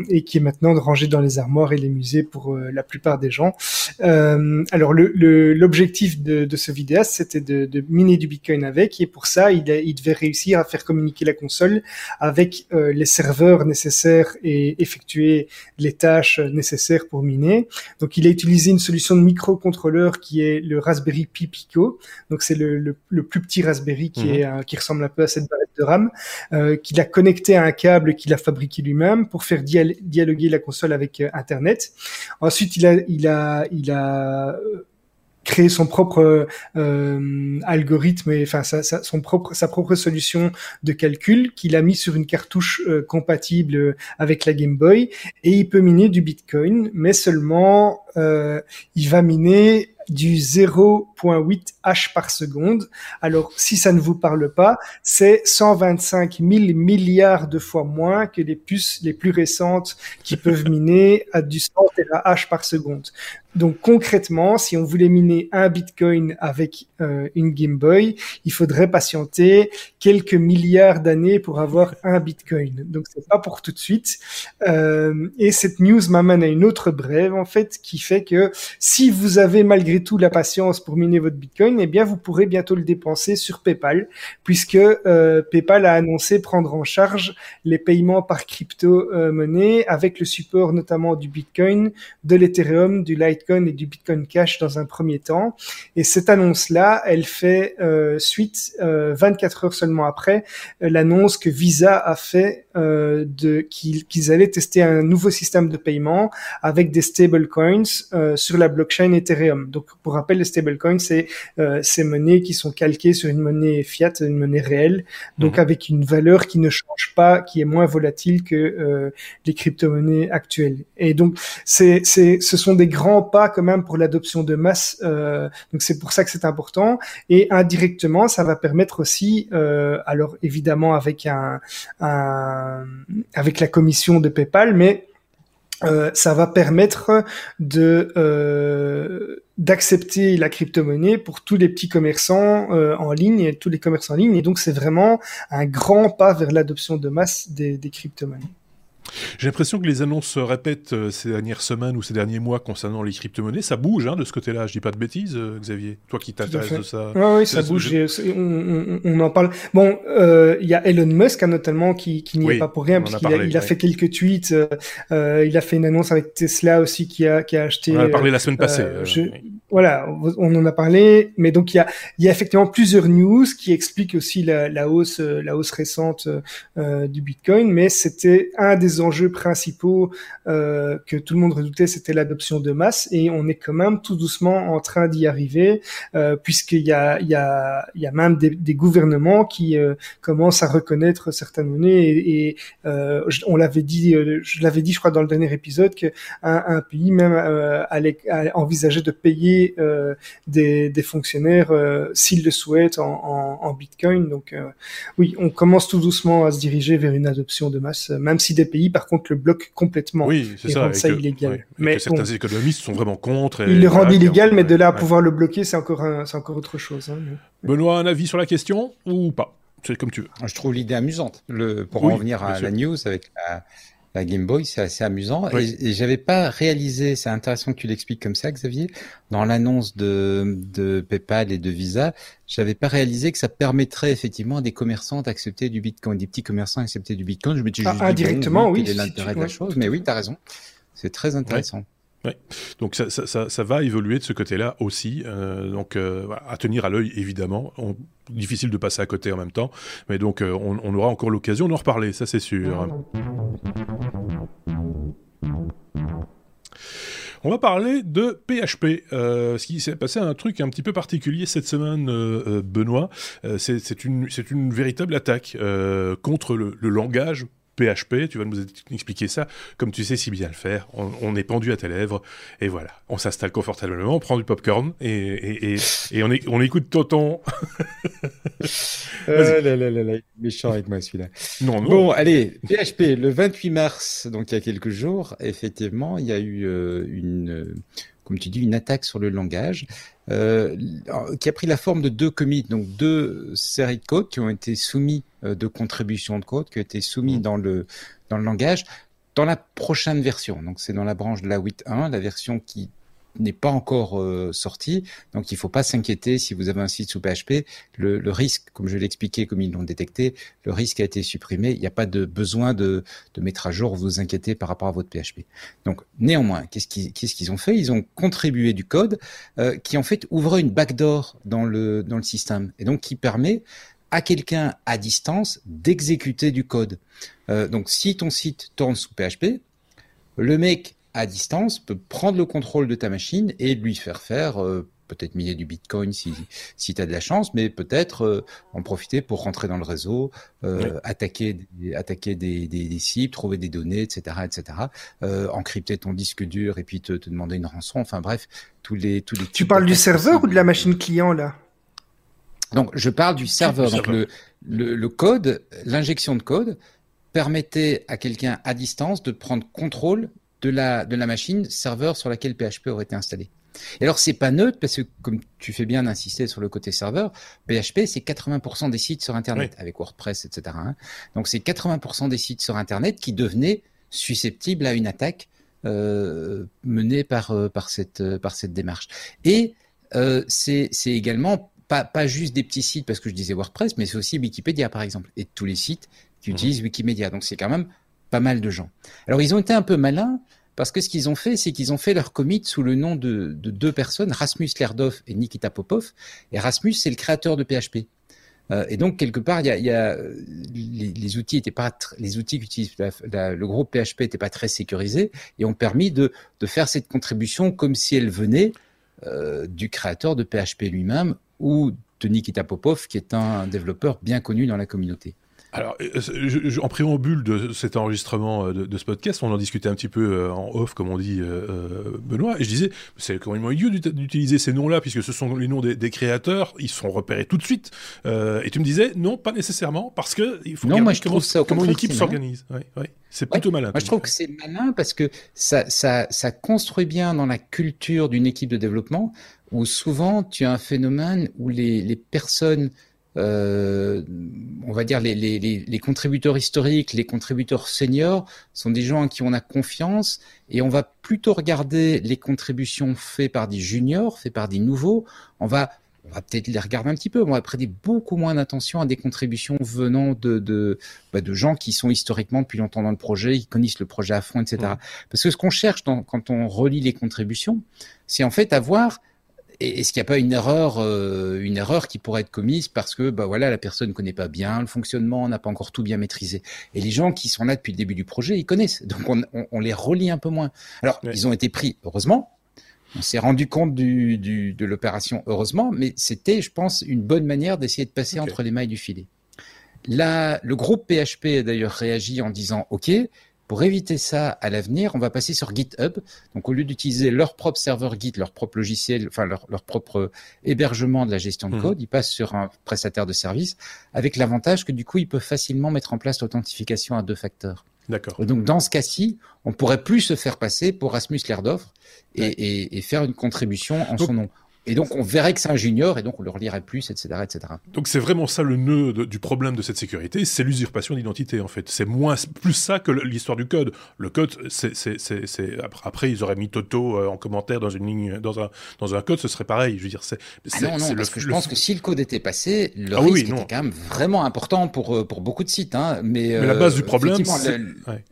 et qui est maintenant rangé dans les armoires et les musées pour la plupart des gens. alors l'objectif de, de, ce vidéaste, c'était de, de, miner du Bitcoin avec, et pour ça, il, il devait réussir à faire communiquer la console avec les serveurs nécessaires et effectuer les tâches nécessaires pour miner. Donc il a utilisé une solution de microcontrôleur qui est le Raspberry Pi Pico. Donc c'est le, le, le, plus petit Raspberry qui, mhm. est, qui ressemble un peu à cette barrette de RAM, euh, qu'il a connecté à un câble qu'il a fabriqué lui-même pour faire dialoguer la console avec euh, Internet. Ensuite il a, il créer son propre euh, algorithme et enfin sa, son propre sa propre solution de calcul qu'il a mis sur une cartouche euh, compatible avec la Game Boy et il peut miner du Bitcoin mais seulement euh, il va miner du 0.8 H par seconde. Alors, si ça ne vous parle pas, c'est 125 000 milliards de fois moins que les puces les plus récentes qui peuvent miner à du 100 H par seconde. Donc concrètement, si on voulait miner un Bitcoin avec euh, une Game Boy, il faudrait patienter quelques milliards d'années pour avoir un Bitcoin. Donc c'est pas pour tout de suite. Euh, et cette news m'amène à une autre brève en fait, qui fait que si vous avez malgré tout la patience pour miner votre Bitcoin, eh bien vous pourrez bientôt le dépenser sur PayPal, puisque euh, PayPal a annoncé prendre en charge les paiements par crypto-monnaie avec le support notamment du Bitcoin, de l'Ethereum, du Litecoin et du Bitcoin Cash dans un premier temps. Et cette annonce-là, elle fait euh, suite euh, 24 heures seulement après euh, l'annonce que Visa a fait euh, de qu'ils allaient tester un nouveau système de paiement avec des stablecoins euh, sur la blockchain Ethereum. Donc, pour rappel, les stablecoins, c'est ces monnaies qui sont calquées sur une monnaie fiat, une monnaie réelle, donc mhm. avec une valeur qui ne change pas, qui est moins volatile que les crypto-monnaies actuelles. Et donc, c'est, c'est, ce sont des grands pas quand même pour l'adoption de masse. Euh, donc c'est pour ça que c'est important. Et indirectement, ça va permettre aussi, euh, alors évidemment avec un, avec la commission de PayPal, mais euh, ça va permettre de d'accepter la crypto-monnaie pour tous les petits commerçants en ligne et tous les commerçants en ligne. Et donc c'est vraiment un grand pas vers l'adoption de masse des, des crypto-monnaies. J'ai l'impression que les annonces se répètent euh, ces dernières semaines ou ces derniers mois concernant les crypto-monnaies. Ça bouge hein, de ce côté-là. Je dis pas de bêtises, euh, Xavier. Toi qui t'intéresses de ça. oui, ça bouge. On, en parle. Bon, euh, il y a Elon Musk hein, notamment qui, qui n'y est pas pour rien parce qu'il a, il a fait quelques tweets. il a fait une annonce avec Tesla aussi qui a, qui a acheté. On en a parlé la semaine passée. Voilà, on en a parlé. Mais donc il y a, il y a effectivement plusieurs news qui expliquent aussi la, hausse, la hausse récente du Bitcoin. Mais c'était un des enjeux principaux euh, que tout le monde redoutait, c'était l'adoption de masse, et on est quand même tout doucement en train d'y arriver, euh, puisqu'il y a, il y, a, même des, gouvernements qui euh, commencent à reconnaître certaines monnaies, et, et euh, on l'avait dit, euh, je l'avais dit, je crois, dans le dernier épisode, que un, un pays même allait, allait, envisager de payer des, des, fonctionnaires s'ils le souhaitent en, en, en Bitcoin. Donc oui, on commence tout doucement à se diriger vers une adoption de masse, même si des pays par contre le bloquent complètement. Oui, c'est ça. ça illégal. mais certains économistes sont vraiment contre. ils le rendent illégal, mais de là à pouvoir le bloquer, c'est encore, c'est encore autre chose. Hein, Benoît, un avis sur la question ou pas? C'est comme tu veux. Je trouve l'idée amusante. Le, pour en revenir à la news avec la, la Game Boy, c'est assez amusant. Et, j'avais pas réalisé, c'est intéressant que tu l'expliques comme ça, Xavier, dans l'annonce de, de PayPal et de Visa, j'avais pas réalisé que ça permettrait effectivement à des commerçants d'accepter du Bitcoin, des petits commerçants d'accepter du Bitcoin. Je me dis ah, indirectement, oui. Quel est l'intérêt de la chose Mais oui, tu as raison. C'est très intéressant. Ouais. Donc ça, ça, va évoluer de ce côté-là aussi. Euh, donc euh, à tenir à l'œil évidemment. Difficile de passer à côté en même temps, mais donc euh, on, aura encore l'occasion d'en reparler, ça c'est sûr. On va parler de PHP. Ce qui s'est passé un truc un petit peu particulier cette semaine, Benoît. C'est une, une véritable attaque contre le, le langage PHP, tu vas nous expliquer ça, comme tu sais si bien le faire. On, est pendu à tes lèvres, et voilà. On s'installe confortablement, on prend du popcorn, et, et, et, on, est, on écoute Tonton. euh, là, là, là, méchant avec moi celui-là. Non, non. Bon, allez, PHP, le 28 mars, donc il y a quelques jours, effectivement, il y a eu euh, une comme tu dis, une attaque sur le langage euh, qui a pris la forme de deux commits, donc deux séries de code qui ont été soumis euh, de contributions de code, qui ont été soumis mmh. dans le dans le langage dans la prochaine version. Donc c'est dans la branche de la 8.1, la version qui n'est pas encore euh, sorti. Donc il ne faut pas s'inquiéter si vous avez un site sous PHP. Le, le risque, comme je l'ai expliqué, comme ils l'ont détecté, le risque a été supprimé. Il n'y a pas de besoin de, mettre à jour, vous inquiéter par rapport à votre PHP. Donc néanmoins, qu'est-ce qu'ils qu'est-ce qu'ils ont fait? Ils ont contribué du code euh, qui en fait ouvre une backdoor dans le dans le système et donc qui permet à quelqu'un à distance d'exécuter du code. Euh, donc si ton site tourne sous PHP, le mec à distance peut prendre le contrôle de ta machine et lui faire faire euh, peut-être miner du Bitcoin si, si tu as de la chance, mais peut-être euh, en profiter pour rentrer dans le réseau, euh, attaquer, attaquer des, des, des, cibles, trouver des données, etc., etc., encrypter ton disque dur et puis te, te, demander une rançon. Enfin bref, tous les tous les. Tu parles du serveur ou de la machine client là? Donc je parle du serveur. Donc le, le, le code, l'injection de code permettait à quelqu'un à distance de prendre contrôle de la, de la machine serveur sur laquelle PHP aurait été installé. Et alors c'est pas neutre parce que comme tu fais bien d'insister sur le côté serveur, PHP c'est 80% des sites sur Internet avec WordPress, etc. Hein. Donc c'est 80% des sites sur Internet qui devenaient susceptibles à une attaque euh, menée par euh, par cette euh, par cette démarche. Et euh, c'est c'est également pas pas juste des petits sites parce que je disais WordPress, mais c'est aussi Wikipédia par exemple et tous les sites qui mmh. utilisent Wikimedia. Donc c'est quand même pas mal de gens. Alors ils ont été un peu malins parce que ce qu'ils ont fait, c'est qu'ils ont fait leur commit sous le nom de, deux personnes, Rasmus Lerdorf et Nikita Popov. Et Rasmus, c'est le créateur de PHP. Euh, et donc quelque part, il y a, les, outils étaient pas les outils qu'utilise le groupe PHP n'étaient pas très sécurisés et ont permis de, faire cette contribution comme si elle venait euh, du créateur de PHP lui-même ou de Nikita Popov, qui est un développeur bien connu dans la communauté. Alors, euh, en préambule de cet enregistrement euh, de, ce podcast, on en discutait un petit peu euh, en off, comme on dit, Benoît, et je disais, c'est quand même idiot d'utiliser ces noms-là, puisque ce sont les noms des, créateurs, ils sont repérés tout de suite. et tu me disais, non, pas nécessairement, parce que il faut non, moi, je comment, trouve ça, comment une équipe s'organise. C'est plutôt malin. Moi, je trouve que c'est malin parce que ça, ça, ça construit bien dans la culture d'une équipe de développement, où souvent tu as un phénomène où les, les personnes euh, on va dire les, les, les, contributeurs historiques, les contributeurs seniors sont des gens en qui on a confiance et on va plutôt regarder les contributions faites par des juniors, faites par des nouveaux. On va on va peut-être les regarder un petit peu, on va prêter beaucoup moins d'attention à des contributions venant de de, bah, de gens qui sont historiquement depuis longtemps dans le projet, qui connaissent le projet à fond, etc. Parce que ce qu'on cherche quand on relit les contributions, c'est en fait avoir est-ce qu'il n'y a pas une erreur, euh, une erreur qui pourrait être commise parce que bah voilà la personne ne connaît pas bien le fonctionnement, n'a pas encore tout bien maîtrisé. Et les gens qui sont là depuis le début du projet, ils connaissent, donc on, on, les relie un peu moins. Alors ils ont été pris heureusement. On s'est rendu compte du, du, de l'opération heureusement, mais c'était, je pense, une bonne manière d'essayer de passer entre les mailles du filet. Là, le groupe PHP a d'ailleurs réagi en disant OK, pour éviter ça à l'avenir, on va passer sur GitHub. Donc au lieu d'utiliser leur propre serveur Git, leur propre logiciel, enfin leur, leur propre hébergement de la gestion de mhm. code, ils passent sur un prestataire de service avec l'avantage que du coup ils peuvent facilement mettre en place l'authentification à deux facteurs. D'accord. Donc dans ce cas-ci, on pourrait plus se faire passer pour Rasmus Lerdorf et, et, et faire une contribution en son nom. Et donc, on verrait que c'est un junior, et donc on le relirait plus, etc., etc. Donc, c'est vraiment ça le nœud du problème de cette sécurité, c'est l'usurpation d'identité, en fait. C'est moins, plus ça que l'histoire du code. Le code, c'est, après, ils auraient mis Toto euh, en commentaire dans une ligne, dans un, dans un code, ce serait pareil. Je veux dire, c'est. Ah non, non, parce que je pense que si le code était passé, le ah risque était quand même vraiment important pour euh, pour beaucoup de sites, hein. Mais, mais la base du euh, problème,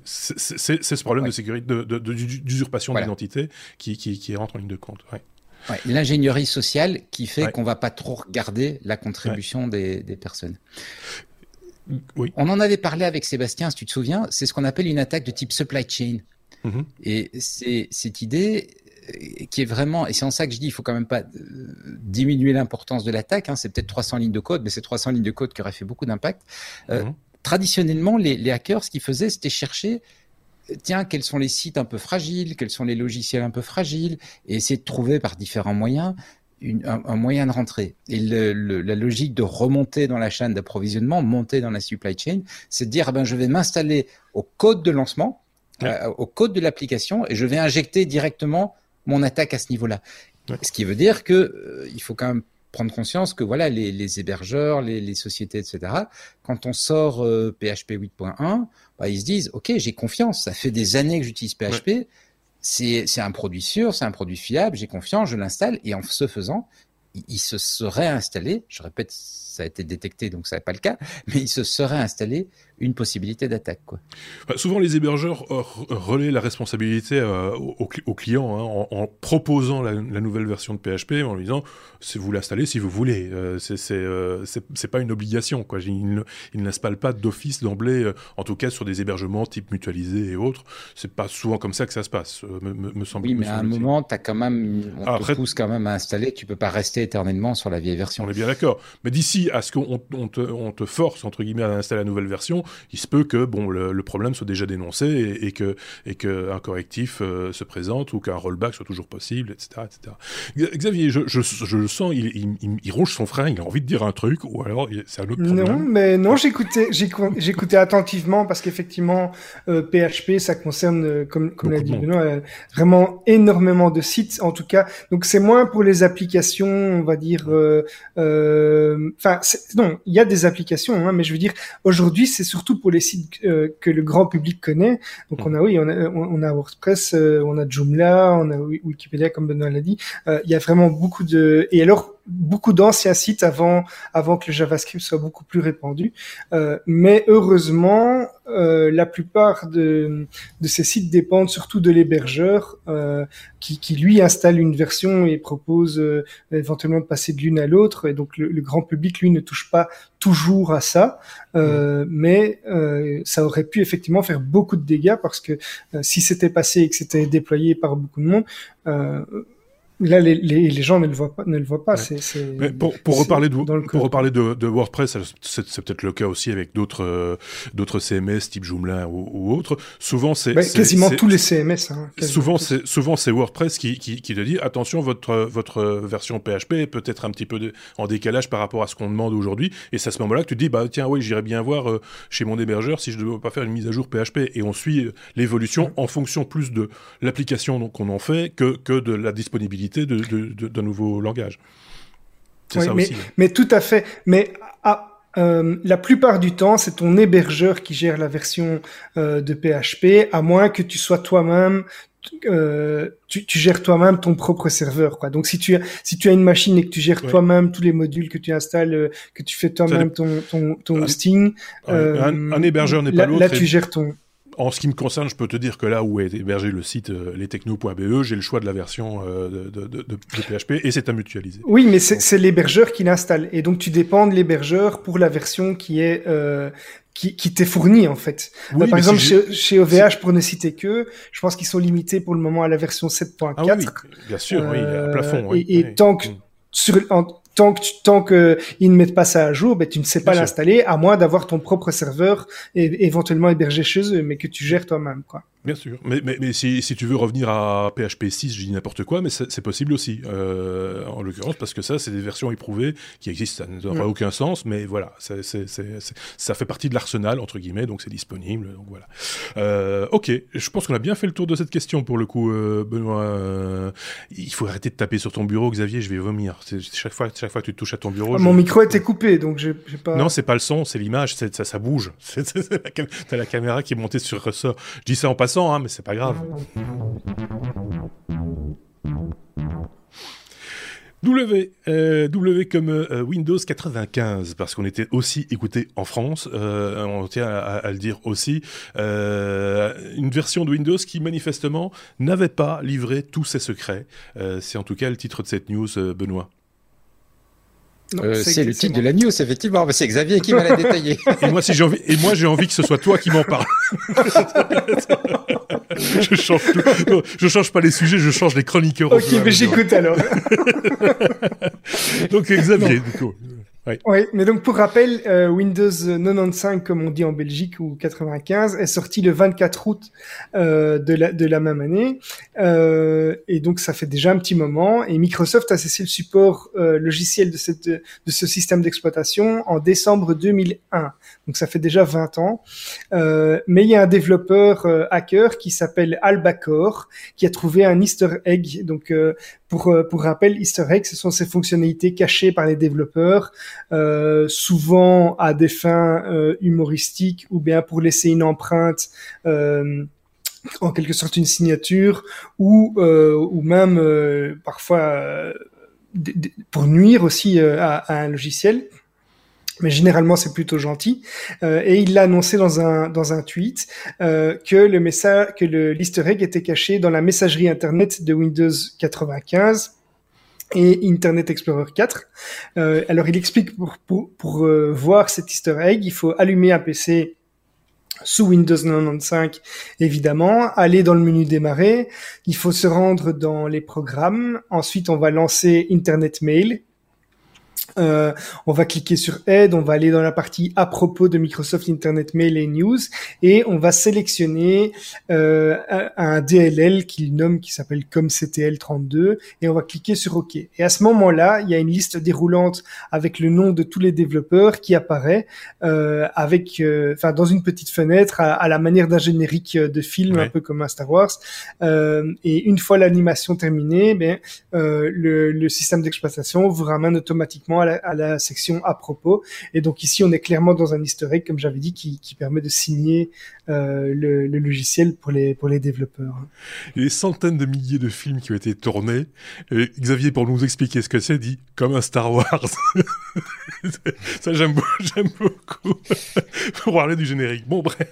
c'est, c'est, ce problème de sécurité, de, d'usurpation d'identité qui, qui, qui rentre en ligne de compte. Ouais. L'ingénierie sociale qui fait qu'on va pas trop regarder la contribution des, personnes. Oui. On en avait parlé avec Sébastien, si tu te souviens, c'est ce qu'on appelle une attaque de type supply chain. Mm-hmm. Et c'est cette idée euh, qui est vraiment, et c'est en ça que je dis, il faut quand même pas euh, diminuer l'importance de l'attaque. Hein. c'est peut-être 300 lignes de code, mais c'est 300 lignes de code qui auraient fait beaucoup d'impact. Euh, mm-hmm. traditionnellement, les, les, hackers, ce qu'ils faisaient, c'était chercher tiens, quels sont les sites un peu fragiles, quels sont les logiciels un peu fragiles, et essayer de trouver par différents moyens un, moyen de rentrer. Et la logique de remonter dans la chaîne d'approvisionnement, monter dans la supply chain, c'est de dire, ah ben, je vais m'installer au code de lancement, euh, au code de l'application, et je vais injecter directement mon attaque à ce niveau-là. Ce qui veut dire que euh, il faut quand même prendre conscience que voilà les, les hébergeurs, les, les, sociétés, etc. Quand on sort PHP 8.1, bah, ils se disent ok j'ai confiance, ça fait des années que j'utilise PHP, c'est un produit sûr, c'est un produit fiable, j'ai confiance, je l'installe et en ce faisant, il, se serait installé, je répète, ça a été détecté donc ça n'est pas le cas, mais il se serait installé une possibilité d'attaque. Quoi. Bah, souvent, les hébergeurs euh, relaient la responsabilité euh, aux, clients hein, en, proposant la, nouvelle version de PHP, en lui disant si vous l'installez si vous voulez. Euh, c'est pas une obligation. Quoi. Ils, ils n'installent pas d'office d'emblée, en tout cas sur des hébergements type mutualisé et autres. C'est pas souvent comme ça que ça se passe, me, me, semble. Oui, mais à un moment, as quand même, on te pousse quand même à installer. Tu peux pas rester éternellement sur la vieille version. On est bien d'accord. Mais d'ici à ce qu'on on te, on te force entre guillemets à installer la nouvelle version, il se peut que bon, le, problème soit déjà dénoncé et, et que et correctif euh, se présente ou qu'un rollback soit toujours possible, etc. etc. Xavier, je, je, je le sens, il, il, il, ronge son frein, il a envie de dire un truc, ou alors c'est un autre problème. Non, mais non, j'écoutais, j'écoutais attentivement parce qu'effectivement, PHP, euh, ça concerne, euh, comme, comme l'a dit Benoît, vraiment énormément de sites, en tout cas. Donc c'est moins pour les applications, on va dire. Enfin, non, il y a des applications, hein, mais je veux dire, aujourd'hui, c'est surtout pour les sites euh, que le grand public connaît. Donc on a oui, on a, on a WordPress, euh, on a Joomla, on a Wikipédia comme Benoît l'a dit. Euh, il y a vraiment beaucoup de et alors beaucoup d'anciens sites avant avant que le JavaScript soit beaucoup plus répandu. Euh, mais heureusement, euh, la plupart de, de ces sites dépendent surtout de l'hébergeur euh, qui, qui lui installe une version et propose euh, éventuellement de passer de l'une à l'autre. Et donc le, grand public lui ne touche pas toujours à ça, euh, mais euh, ça aurait pu effectivement faire beaucoup de dégâts parce que si c'était passé et que c'était déployé par beaucoup de monde Là, les, les, les, gens ne le voient pas. Ne le voient pas. C'est, pour, pour reparler de pour reparler de, de WordPress, c'est, peut-être le cas aussi avec d'autres euh, d'autres CMS type Joomla ou, ou autres. Souvent, c'est, quasiment tous les CMS. Hein, souvent, c'est souvent c'est WordPress qui, qui, qui te dit attention, votre votre version PHP est peut-être un petit peu de, en décalage par rapport à ce qu'on demande aujourd'hui. Et c'est à ce moment-là que tu te dis bah tiens oui, j'irais bien voir euh, chez mon hébergeur si je ne dois pas faire une mise à jour PHP. Et on suit euh, l'évolution en fonction plus de l'application qu'on en fait que que de la disponibilité d'un de, de, nouveau langage. Oui, ça mais, aussi. mais tout à fait. Mais ah, euh, la plupart du temps, c'est ton hébergeur qui gère la version euh, de PHP, à moins que tu sois toi-même, euh, tu, tu, gères toi-même ton propre serveur. Quoi. Donc si tu as, si tu as une machine et que tu gères toi-même tous les modules que tu installes, que tu fais toi-même ton, ton, ton hosting, un, un, hébergeur n'est pas l'autre. Là, tu gères ton en ce qui me concerne, je peux te dire que là où est hébergé le site euh, lestechno.be, j'ai le choix de la version euh, de, PHP et c'est à mutualiser. Oui, mais c'est l'hébergeur qui l'installe. Et donc tu dépends de l'hébergeur pour la version qui est euh, qui, qui t'est fournie en fait. par exemple, chez, chez, OVH, pour ne citer que, je pense qu'ils sont limités pour le moment à la version 7.4. Ah oui, bien sûr, oui, à plafond. Oui, et, tant que mm. sur, tant que tu, tant que ils ne mettent pas ça à jour, ben tu ne sais pas l'installer à moins d'avoir ton propre serveur et éventuellement hébergé chez eux, mais que tu gères toi-même, quoi. Bien sûr, mais, mais, mais si, si, tu veux revenir à PHP 6, je dis n'importe quoi, mais c'est possible aussi, euh, en l'occurrence, parce que ça, c'est des versions éprouvées qui existent, ça n'aurait aucun sens, mais voilà, ça fait partie de l'arsenal, entre guillemets, donc c'est disponible, donc voilà. Euh, ok, je pense qu'on a bien fait le tour de cette question, pour le coup, euh, Benoît. Il faut arrêter de taper sur ton bureau, Xavier, je vais vomir. Chaque fois, chaque fois que tu touches à ton bureau... Ah, mon micro était coupé, donc j'ai pas... Non, c'est pas le son, c'est l'image, ça, ça bouge. T'as la caméra qui est montée sur ressort. Je dis ça en passant, Hein, mais pas grave. W, euh, comme euh, Windows 95, parce qu'on était aussi écouté en France, euh, on tient à, le dire aussi, une version de Windows qui manifestement n'avait pas livré tous ses secrets. c'est en tout cas le titre de cette news, Benoît. Euh, c'est le titre de la news, effectivement. C'est Xavier qui va la détailler. et moi, si j'ai envie, et moi, j'ai envie que ce soit toi qui m'en parle. je change tout. je change pas les sujets, je change les chroniqueurs. Ok, mais j'écoute alors. Donc, Xavier, du coup. Oui, mais donc pour rappel, euh, Windows 95, comme on dit en Belgique, ou 95, est sorti le 24 août euh, de, la, de la même année. Euh, et donc ça fait déjà un petit moment. Et Microsoft a cessé le support euh, logiciel de, cette, de ce système d'exploitation en décembre 2001. Donc ça fait déjà 20 ans. Euh, mais il y a un développeur hacker qui s'appelle Albacore qui a trouvé un Easter egg. Donc pour, pour rappel, Easter egg, ce sont ces fonctionnalités cachées par les développeurs euh, souvent à des fins euh, humoristiques ou bien pour laisser une empreinte euh, en quelque sorte une signature ou ou même parfois pour nuire aussi à, un logiciel mais généralement c'est plutôt gentil. et il l'a annoncé dans un dans un tweet que le message que le l'Easter egg était caché dans la messagerie internet de Windows 95 et Internet Explorer 4. Euh, alors il explique pour, pour, pour euh, voir cet easter egg, il faut allumer un PC sous Windows 95 évidemment, aller dans le menu démarrer, il faut se rendre dans les programmes, ensuite on va lancer Internet Mail euh, on va cliquer sur Aide, on va aller dans la partie à propos de Microsoft Internet Mail et News et on va sélectionner euh, un DLL qu'il nomme qui s'appelle ComCTL32 et on va cliquer sur OK. Et à ce moment-là, il y a une liste déroulante avec le nom de tous les développeurs qui apparaît euh, avec, euh, enfin dans une petite fenêtre à, la manière d'un générique de film un peu comme un Star Wars. Euh, et une fois l'animation terminée, ben le, le système d'exploitation vous ramène automatiquement à la, section à propos. Et donc ici, on est clairement dans un historique, comme j'avais dit, qui, permet de signer euh, le, logiciel pour les, pour les développeurs. Des centaines de milliers de films qui ont été tournés. Et Xavier, pour nous expliquer ce que c'est, dit comme un Star Wars. ça, j'aime beaucoup. pour parler du générique. Bon, bref.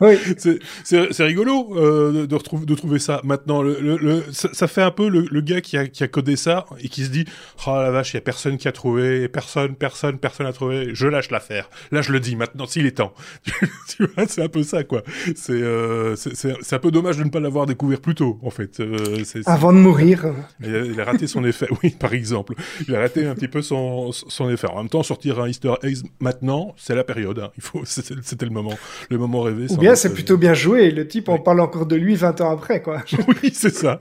Oui. C'est rigolo euh, de, retrouver, de trouver ça maintenant. Le, ça, fait un peu le, gars qui a, qui a codé ça et qui se dit Oh la vache, il y a personne qui a trouvé personne, personne, personne a trouvé, je lâche l'affaire. Là, je le dis maintenant, s'il est temps. tu vois, c'est un peu ça, quoi. C'est euh, c'est un peu dommage de ne pas l'avoir découvert plus tôt, en fait. Euh, Avant de mourir. Il a, raté son effet, oui, par exemple. Il a raté un petit peu son, son effet. En même temps, sortir un Easter egg maintenant, c'est la période. Hein. Il faut, c'était le moment, le moment rêvé. Ou bien c'est plutôt bien joué. Le type, on parle encore de lui 20 ans après, quoi. oui, c'est ça.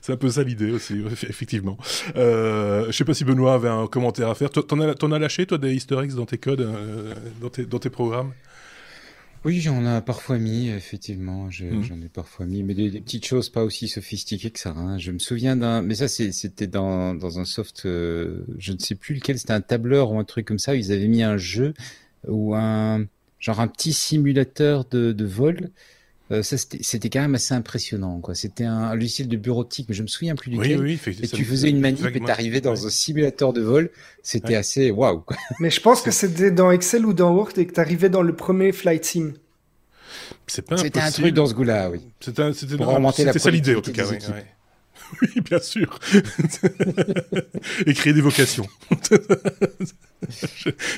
C'est un peu ça l'idée aussi, effectivement. Euh, je sais pas si Benoît avait un commentaire à faire. T'en as, as lâché, toi, des easter eggs dans tes codes, euh, dans, tes, dans tes programmes? Oui, j'en ai parfois mis, effectivement. Hmm. J'en ai parfois mis, mais des, petites choses pas aussi sophistiquées que ça. Hein. Je me souviens d'un, mais ça c'était dans, dans un soft, euh, je ne sais plus lequel, c'était un tableur ou un truc comme ça. Où ils avaient mis un jeu ou un genre un petit simulateur de, de vol euh, c'était quand même assez impressionnant. quoi. C'était un logiciel de bureautique, mais je me souviens plus duquel. Oui, oui, et tu faisais une manip et t'arrivais dans un simulateur de vol. C'était assez waouh. Mais je pense que c'était dans Excel ou dans Word et que t'arrivais dans le premier Flight Sim. C'était un truc dans ce goût-là, oui. C'était ça l'idée, en tout cas. Oui, oui, bien sûr. et créer des vocations.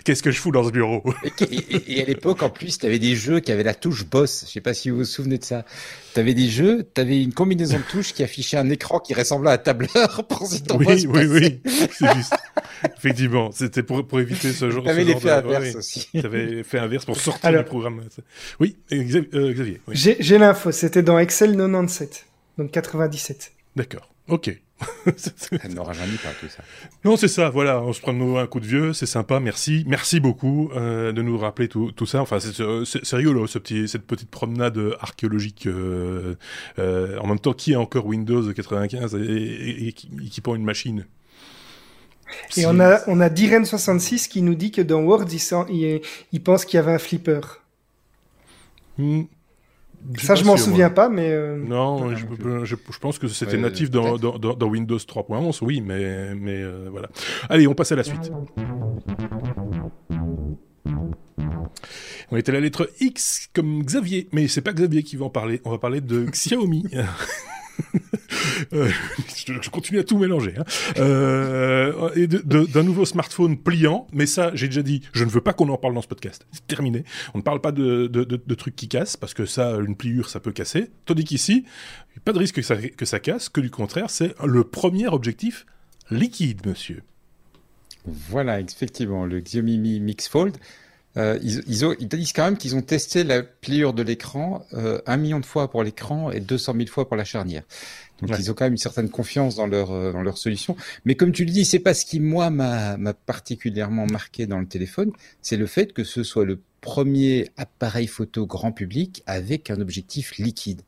Qu'est-ce que je fous dans ce bureau? Et, et, à l'époque, en plus, tu avais des jeux qui avaient la touche boss. Je sais pas si vous vous souvenez de ça. Tu avais des jeux, tu avais une combinaison de touches qui affichait un écran qui ressemblait à un tableur pour si ton Oui, oui, oui, c'est juste. Effectivement, c'était pour, pour éviter ce genre, de... avais l'effet inverse aussi. Tu avais fait inverse pour sortir du programme. Oui, euh, Xavier. Oui. J'ai l'info, c'était dans Excel 97, donc 97. D'accord, ok. Elle n'aura jamais pas tout ça. Non, c'est ça, voilà, on se prend de nouveau un coup de vieux, c'est sympa, merci. Merci beaucoup euh, de nous rappeler tout, tout ça. Enfin, c'est rigolo, ce petit, cette petite promenade archéologique. Euh, euh, en même temps, qui a encore Windows 95 et, qui, prend une machine? Et on a, on a Diren66 qui nous dit que dans Word, il, il, pense qu'il y avait un flipper. Hmm. Ça, je m'en souviens pas, mais. Euh, non, je, je, pense que c'était natif dans, dans, dans, Windows 3.11, oui, mais, mais euh, voilà. Allez, on passe à la suite. On était à la lettre X comme Xavier, mais c'est pas Xavier qui va en parler. On va parler de Xiaomi. Euh, je, continue à tout mélanger. Hein. Euh, et d'un nouveau smartphone pliant, mais ça, j'ai déjà dit, je ne veux pas qu'on en parle dans ce podcast. C'est terminé. On ne parle pas de, trucs qui cassent, parce que ça, une pliure, ça peut casser. Tandis qu'ici, pas de risque que ça, que ça casse, que du contraire, c'est le premier objectif liquide, monsieur. Voilà, effectivement, le Xiaomi Mi Mix Fold. Euh, ils, ils, disent quand même qu'ils ont testé la pliure de l'écran euh, un million de fois pour l'écran et 200 000 fois pour la charnière. Donc ils ont quand même une certaine confiance dans leur euh, dans leur solution. Mais comme tu le dis, c'est pas ce qui moi m'a particulièrement marqué dans le téléphone, c'est le fait que ce soit le premier appareil photo grand public avec un objectif liquide.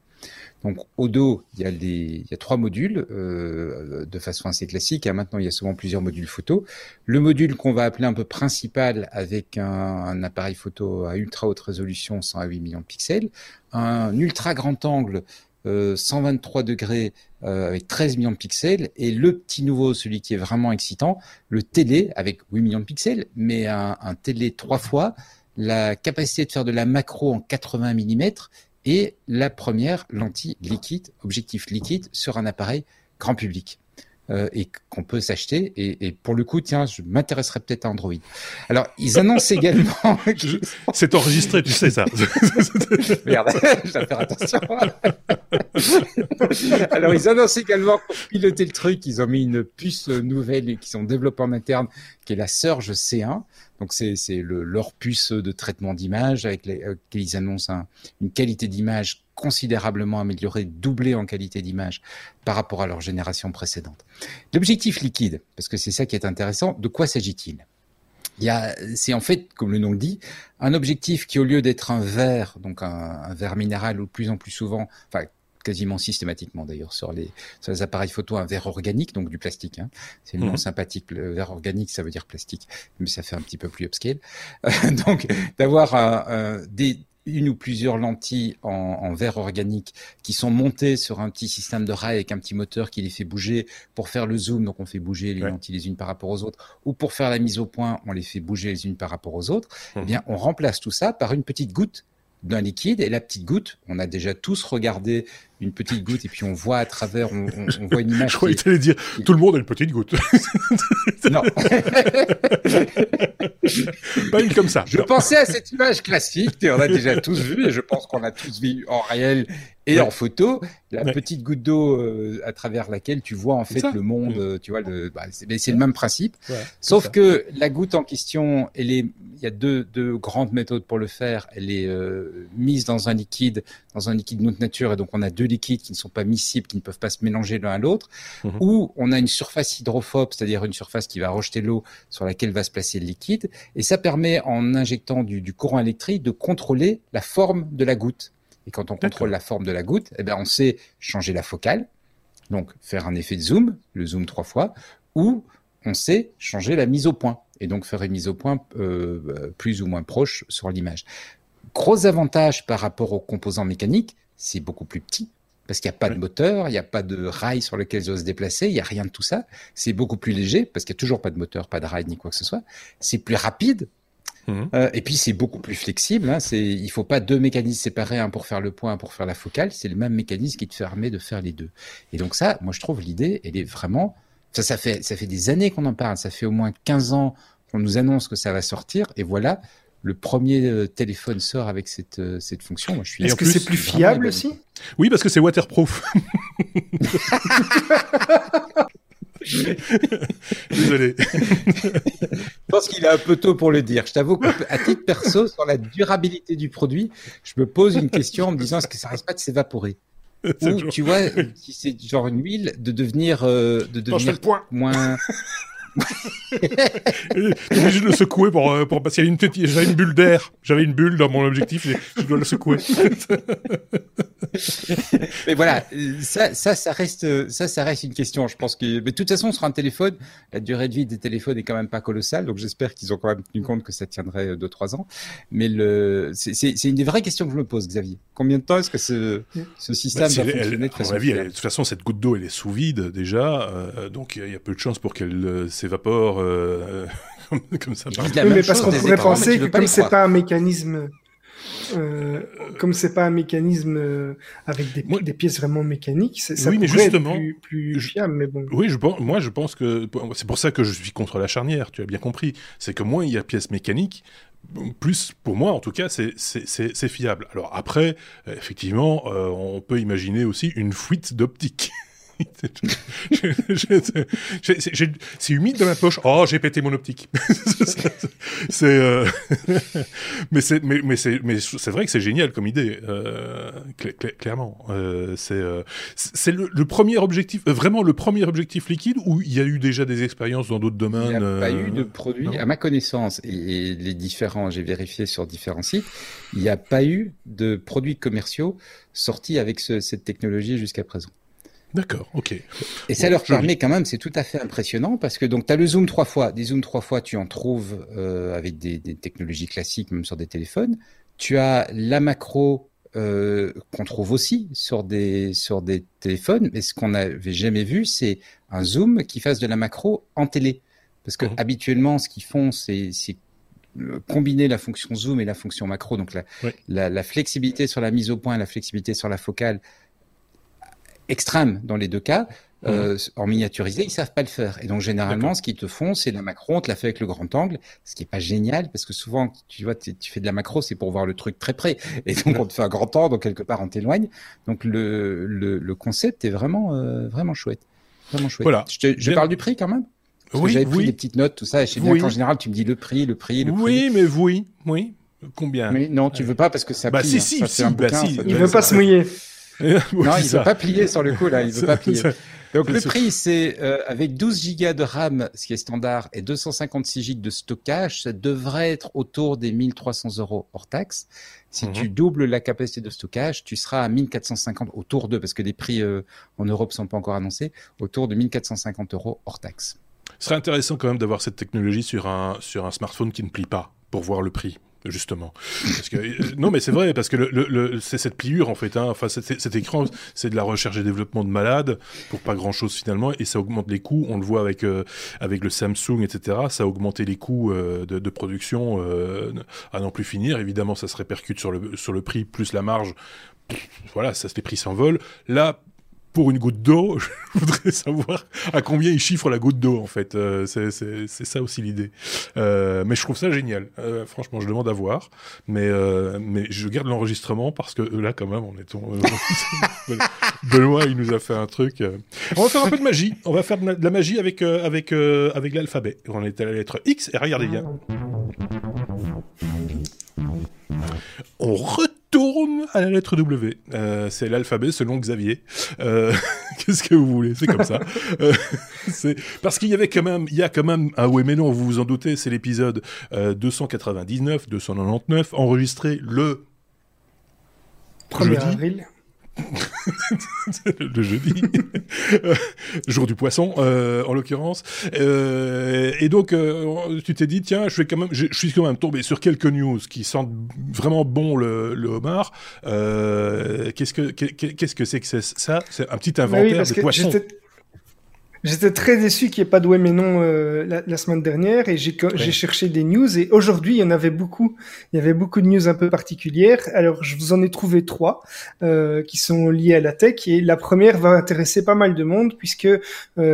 Donc au dos, il y a, il y a trois modules euh, de façon assez classique. Et maintenant, il y a souvent plusieurs modules photo. Le module qu'on va appeler un peu principal avec un, appareil photo à ultra haute résolution, 108 millions de pixels, un ultra grand angle 123 euh, degrés euh, avec 13 millions de pixels et le petit nouveau, celui qui est vraiment excitant, le télé avec 8 millions de pixels, mais un, un télé trois fois, la capacité de faire de la macro en 80 mm et la première lentille liquide, objectif liquide sur un appareil grand public. Euh, et qu'on peut s'acheter. Et, et, pour le coup, tiens, je m'intéresserais peut-être à Android. Alors, ils annoncent également. C'est enregistré, tu sais ça. Merde, je dois faire attention. Alors, ils annoncent également pour piloter le truc, ils ont mis une puce nouvelle qu'ils ont développée en interne, qui est la Surge C1. Donc c'est leur puce de traitement d'image avec laquelle ils annoncent une qualité d'image considérablement améliorée, doublée en qualité d'image par rapport à leur génération précédente. L'objectif liquide, parce que c'est ça qui est intéressant, de quoi s'agit-il? Il c'est en fait, comme le nom le dit, un objectif qui, au lieu d'être un verre, donc un, un verre minéral ou plus en plus souvent, enfin quasiment systématiquement d'ailleurs sur les, sur les appareils photo un verre organique, donc du plastique. Hein. C'est le nom mhm. sympathique. Le verre organique, ça veut dire plastique, mais ça fait un petit peu plus upscale. donc d'avoir des une ou plusieurs lentilles en, en, verre organique qui sont montées sur un petit système de rail avec un petit moteur qui les fait bouger pour faire le zoom, donc on fait bouger les lentilles les unes par rapport aux autres, ou pour faire la mise au point, on les fait bouger les unes par rapport aux autres. Eh mhm. bien, on remplace tout ça par une petite goutte d'un liquide et la petite goutte, on a déjà tous regardé une petite goutte et puis on voit à travers, on, on, voit une image. Je croyais que tu dire tout le monde a une petite goutte. non. Pas une comme ça. Je pensais à cette image classique, et on a déjà tous vu et je pense qu'on a tous vu en réel et en photo la petite goutte d'eau euh, à travers laquelle tu vois en fait le monde, tu vois, le, bah, c'est le même principe. Sauf que la goutte en question, elle est, il y a deux, deux grandes méthodes pour le faire. Elle est euh, mise dans un liquide, dans un liquide de notre nature, et donc on a deux liquides qui ne sont pas miscibles, qui ne peuvent pas se mélanger l'un à l'autre, mhm. ou on a une surface hydrophobe, c'est-à-dire une surface qui va rejeter l'eau sur laquelle va se placer le liquide, et ça permet en injectant du, du courant électrique de contrôler la forme de la goutte. Et quand on contrôle la forme de la goutte, eh ben on sait changer la focale, donc faire un effet de zoom, le zoom trois fois, ou on sait changer la mise au point et donc faire une mise au point euh, plus ou moins proche sur l'image. Gros avantage par rapport aux composants mécaniques, c'est beaucoup plus petit parce qu'il n'y a pas de moteur, il n'y a pas de rail sur lequel ils doivent se déplacer, il n'y a rien de tout ça. C'est beaucoup plus léger parce qu'il n'y a toujours pas de moteur, pas de rail ni quoi que ce soit. C'est plus rapide Mhm. Euh, et puis c'est beaucoup plus flexible. Hein, c'est, il faut pas deux mécanismes séparés, un pour faire le point, un pour faire la focale. C'est le même mécanisme qui te permet de faire les deux. Et donc ça, moi je trouve l'idée, elle est vraiment. Ça, ça fait, ça fait des années qu'on en parle. Ça fait au moins 15 ans qu'on nous annonce que ça va sortir. Et voilà, le premier euh, téléphone sort avec cette, euh, cette fonction. Moi, je suis. Est-ce que c'est plus fiable aussi Oui, parce que c'est waterproof. Désolé. je pense qu'il est un peu tôt pour le dire. Je t'avoue qu'à titre perso, sur la durabilité du produit, je me pose une question en me disant est-ce que ça risque pas de s'évaporer? Ou tu vois, si c'est genre une huile, de devenir, euh, de devenir moins. T'es obligé de le secouer pour, euh, pour parce qu'il y a une petite, j'avais une bulle d'air, j'avais une bulle dans mon objectif, je dois le secouer. Mais voilà, ça, ça, ça reste, ça, ça reste une question. Je pense que, mais de toute façon, sur un téléphone, la durée de vie des téléphones est quand même pas colossale, donc j'espère qu'ils ont quand même tenu compte que ça tiendrait 2-3 ans. Mais le, c'est une des vraies questions que je me pose, Xavier. Combien de temps est-ce que ce, ce système bah, va fonctionner de façon de toute façon, cette goutte d'eau, elle est sous vide déjà, euh, donc il y a peu de chances pour qu'elle euh, s'évapore euh, comme ça. mais parce qu'on pourrait penser que comme c'est pas un mécanisme, euh, comme c'est pas un mécanisme euh, avec des, des, pièces vraiment mécaniques, ça oui, mais justement, être plus, plus fiable. Mais bon. Oui, je pense, moi je pense que c'est pour ça que je suis contre la charnière. Tu as bien compris. C'est que moins il y a pièces mécaniques, plus pour moi en tout cas c'est fiable. Alors après, effectivement, on peut imaginer aussi une fuite d'optique. c'est humide dans ma poche. Oh, j'ai pété mon optique. c'est, euh, mais c'est, mais, mais c'est, mais c'est vrai que c'est génial comme idée, euh, clairement. Euh, c'est, c'est le, le, premier objectif, vraiment le premier objectif liquide, ou il y a eu déjà des expériences dans d'autres domaines. Il n'y a pas eu de produit, à ma connaissance, et, et les différents, j'ai vérifié sur différents sites, il n'y a pas eu de produits commerciaux sortis avec ce, cette technologie jusqu'à présent. D'accord, ok. Et ça leur permet quand même, c'est tout à fait impressionnant parce que donc tu as le zoom trois fois, des zooms trois fois, tu en trouves euh, avec des, des, technologies classiques, même sur des téléphones. Tu as la macro euh, qu'on trouve aussi sur des sur des téléphones, mais ce qu'on n'avait jamais vu, c'est un zoom qui fasse de la macro en télé. Parce que mmh. habituellement, ce qu'ils font, c'est euh, combiner la fonction zoom et la fonction macro, donc la, la, la, flexibilité sur la mise au point, la flexibilité sur la focale, extrême dans les deux cas. Euh, en miniaturisé, ils savent pas le faire. Et donc généralement, ce qu'ils te font, c'est la macro. On te l'a fait avec le grand angle, ce qui est pas génial parce que souvent, tu vois, tu fais de la macro, c'est pour voir le truc très près. Et donc on te fait un grand angle, donc quelque part on t'éloigne. Donc le, le, le, concept est vraiment euh, vraiment chouette, vraiment chouette. Voilà. Je, te, je parle du prix quand même? Parce oui, j'avais pris des petites notes, tout ça. Et je sais bien qu'en général, tu me dis le prix, le prix, le prix. Oui, mais oui, oui. Combien? Mais non, tu veux pas parce que ça. Bah si, si, si, bah, si, Il veut pas se mouiller. non, il ne veut pas plier sur le coup là, il veut pas plier. Donc le prix, c'est euh, avec 12 Go de RAM, ce qui est standard, et 256 Go de stockage, ça devrait être autour des 1300 euros hors taxe. Si tu mhm. doubles la capacité de stockage, tu seras à 1450 autour de, parce que les prix euh, en Europe sont pas encore annoncés, autour de 1450 euros hors taxe. Ce serait intéressant quand même d'avoir cette technologie sur un sur un smartphone qui ne plie pas pour voir le prix justement. Parce que, euh, non, mais c'est vrai, parce que le, le, c'est cette pliure, en fait. Hein. Enfin, cet, écran, c'est de la recherche et développement de malade pour pas grand-chose finalement, et ça augmente les coûts. On le voit avec, euh, avec le Samsung, etc. Ça a augmenté les coûts euh, de, production à n'en plus finir. Évidemment, ça se répercute sur le, sur le prix, plus la marge. Voilà, ça, les prix s'envolent. Là, pour une goutte d'eau, je voudrais savoir à combien ils chiffrent la goutte d'eau en fait. Euh, c'est ça aussi l'idée. Euh, mais je trouve ça génial. Euh, franchement, je demande à voir. Mais mais je garde l'enregistrement parce que là quand même on est Benoît il nous a fait un truc. On va faire un peu de magie. On va faire de la magie avec avec avec l'alphabet. On est à la lettre X et regardez bien. On retourne à la lettre W. Euh, c'est l'alphabet selon Xavier. Euh, Qu'est-ce que vous voulez? C'est comme ça. euh, parce qu'il y avait quand même, il y a quand même ah oui mais non, vous vous en doutez, c'est l'épisode euh, 299, 299, enregistré le 1er avril. le jeudi, jour du poisson euh, en l'occurrence. Euh, et donc euh, tu t'es dit tiens, je vais quand même, je, suis quand même tombé sur quelques news qui sentent vraiment bon le, le homard. qu'est-ce que qu'est-ce que c'est que ça? C'est un petit inventaire de poissons. J'étais très déçu qu'il n'y ait pas de ouais mais non euh, la, semaine dernière et j'ai j'ai cherché des news et aujourd'hui il y en avait beaucoup. Il y avait beaucoup de news un peu particulières. Alors je vous en ai trouvé trois euh, qui sont liées à la tech et la première va intéresser pas mal de monde puisque euh,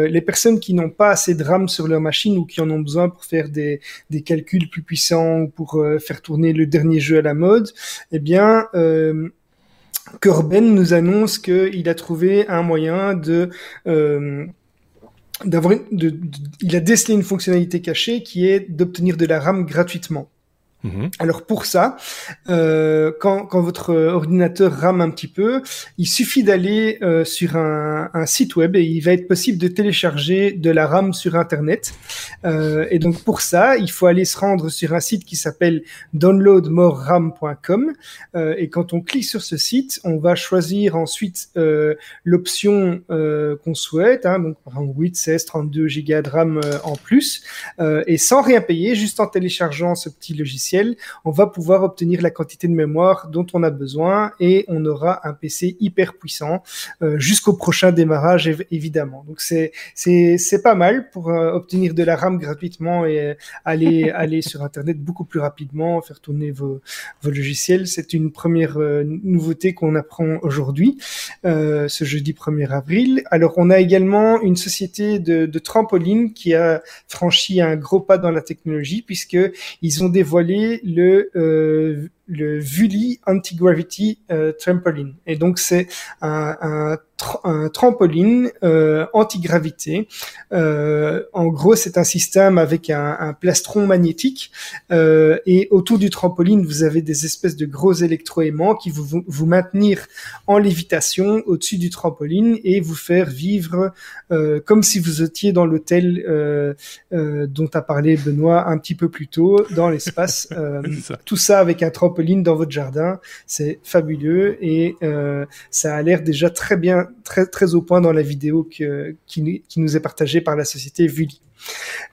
les personnes qui n'ont pas assez de RAM sur leur machine ou qui en ont besoin pour faire des, des calculs plus puissants ou pour euh, faire tourner le dernier jeu à la mode, eh bien euh, Corben nous annonce qu'il a trouvé un moyen de euh, d'avoir il a décelé une fonctionnalité cachée qui est d'obtenir de la RAM gratuitement. Mhm. Alors pour ça, euh, quand, quand, votre ordinateur rame un petit peu, il suffit d'aller euh, sur un, un, site web et il va être possible de télécharger de la RAM sur Internet. Euh, et donc pour ça, il faut aller se rendre sur un site qui s'appelle downloadmoreram.com. Euh, et quand on clique sur ce site, on va choisir ensuite euh, l'option euh, qu'on souhaite, hein, donc par exemple 8, 16, 32 Go de RAM en plus, et sans rien payer, juste en téléchargeant ce petit logiciel on va pouvoir obtenir la quantité de mémoire dont on a besoin et on aura un PC hyper puissant euh, jusqu'au prochain démarrage évidemment. Donc c'est c'est c'est pas mal pour euh, obtenir de la RAM gratuitement et euh, aller aller sur internet beaucoup plus rapidement, faire tourner vos vos logiciels. C'est une première nouveauté qu'on apprend aujourd'hui, ce jeudi 1er avril. Alors on a également une société de, de trampoline qui a franchi un gros pas dans la technologie puisque ils ont dévoilé le, euh, le Vuli Anti-Gravity Trampoline. Et donc c'est un, un un trampoline euh, anti-gravité. Euh, en gros, c'est un système avec un, un plastron magnétique euh, et autour du trampoline, vous avez des espèces de gros électroaimants qui vous, vous, maintenir en lévitation au-dessus du trampoline et vous faire vivre euh, comme si vous étiez dans l'hôtel euh, euh, dont a parlé Benoît un petit peu plus tôt dans l'espace. tout ça avec un trampoline dans votre jardin, c'est fabuleux et ça a l'air déjà très bien très, très au point dans la vidéo qui, qui nous est partagée par la société Vuli.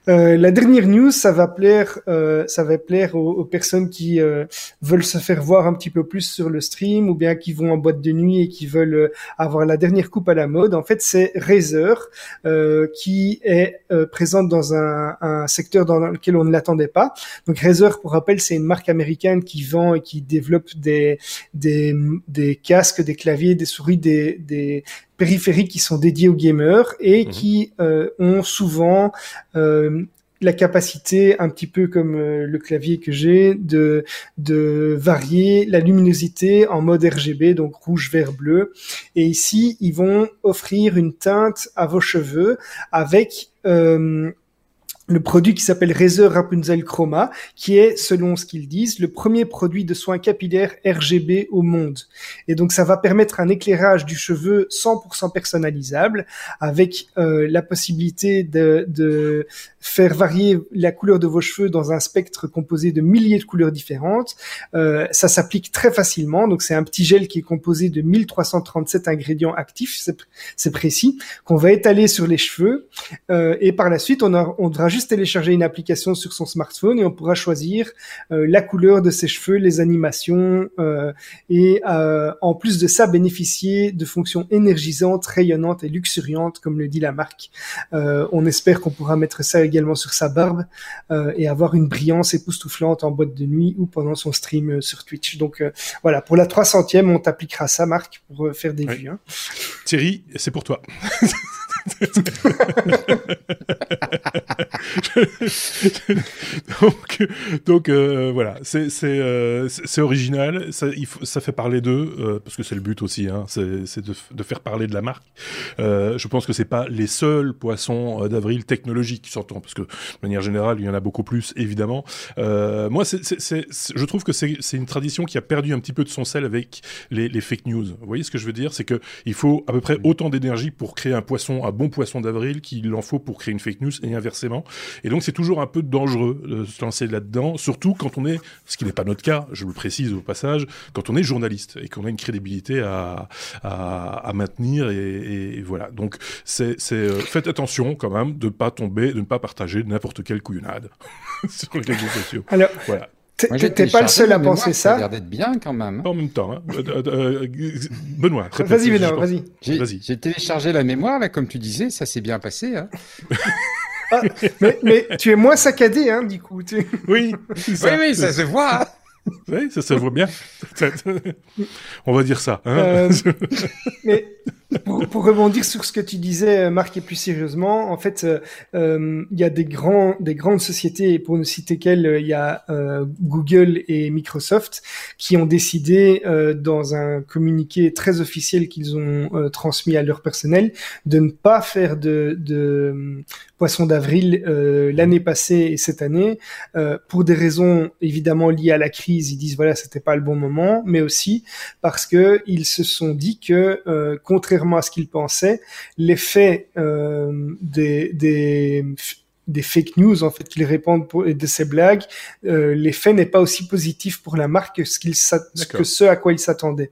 Euh, la dernière news, ça va plaire, euh, ça va plaire aux, personnes qui euh, veulent se faire voir un petit peu plus sur le stream ou bien qui vont en boîte de nuit et qui veulent euh, avoir la dernière coupe à la mode. En fait, c'est Razer euh, qui est présente dans un, un, secteur dans lequel on ne l'attendait pas. Donc Razer, pour rappel, c'est une marque américaine qui vend et qui développe des des, des casques, des claviers, des souris, des, des périphériques qui sont dédiés aux gamers et mhm. qui euh, ont souvent euh, la capacité, un petit peu comme euh, le clavier que j'ai, de, de varier la luminosité en mode RGB, donc rouge, vert, bleu. Et ici, ils vont offrir une teinte à vos cheveux avec le produit qui s'appelle Razer Rapunzel Chroma, qui est, selon ce qu'ils disent, le premier produit de soins capillaires RGB au monde. Et donc, ça va permettre un éclairage du cheveu 100% personnalisable, avec euh, la possibilité de, de, faire varier la couleur de vos cheveux dans un spectre composé de milliers de couleurs différentes. Euh, ça s'applique très facilement. Donc, c'est un petit gel qui est composé de 1337 ingrédients actifs, c'est précis, qu'on va étaler sur les cheveux. Euh, et par la suite, on, a, on devra juste télécharger une application sur son smartphone et on pourra choisir euh, la couleur de ses cheveux, les animations euh, et euh, en plus de ça bénéficier de fonctions énergisantes, rayonnantes et luxuriantes comme le dit la marque. on espère qu'on pourra mettre ça également sur sa barbe et avoir une brillance époustouflante en boîte de nuit ou pendant son stream sur Twitch. Donc voilà, pour la 300e, on t'appliquera ça, Marc, pour faire des vues. Hein. Thierry, c'est pour toi. donc, euh, voilà, c'est euh, original, ça, fait parler d'eux euh, parce que c'est le but aussi, hein, c'est de, faire parler de la marque. Je pense que c'est pas les seuls poissons d'avril technologiques qui s'entendent parce que de manière générale il y en a beaucoup plus évidemment. moi, je trouve que c'est une tradition qui a perdu un petit peu de son sel avec les, les fake news. Vous voyez ce que je veux dire, c'est que il faut à peu près autant d'énergie pour créer un poisson, un bon poisson d'avril qu'il en faut pour créer une fake news et inversement. Et donc c'est toujours un peu dangereux de se lancer là-dedans, surtout quand on est, ce qui n'est pas notre cas, je le précise au passage, quand on est journaliste et qu'on a une crédibilité à, à, maintenir et, voilà. Donc c'est, euh, faites attention quand même de ne pas tomber, de ne pas partager n'importe quelle couillonnade sur les réseaux sociaux. Alors, voilà. T'es pas le seul à penser ça. Ça a l'air d'être bien quand même. en même temps. Hein. Euh, euh, Benoît, Vas-y, Benoît, vas-y. J'ai téléchargé la mémoire, là, comme tu disais, ça s'est bien passé. Hein. Ah, mais, mais, tu es moins saccadé, hein, du coup. Tu... Oui, ça. oui, oui, ça se voit. Oui, ça se voit bien. On va dire ça. Hein euh, mais pour, pour, rebondir sur ce que tu disais, Marc, et plus sérieusement, en fait, euh, euh, il y a des grands, des grandes sociétés, et pour ne citer qu'elles, il y a euh, Google et Microsoft qui ont décidé, dans un communiqué très officiel qu'ils ont transmis à leur personnel, de ne pas faire de, de poisson d'avril l'année passée et cette année, pour des raisons évidemment liées à la crise. Ils disent voilà, c'était pas le bon moment, mais aussi parce que ils se sont dit que contrairement à ce qu'il pensait, l'effet euh, des, des, des fake news en fait qu'ils répondent pour, de ces blagues, euh, l'effet n'est pas aussi positif pour la marque que ce, que ce à quoi il s'attendait.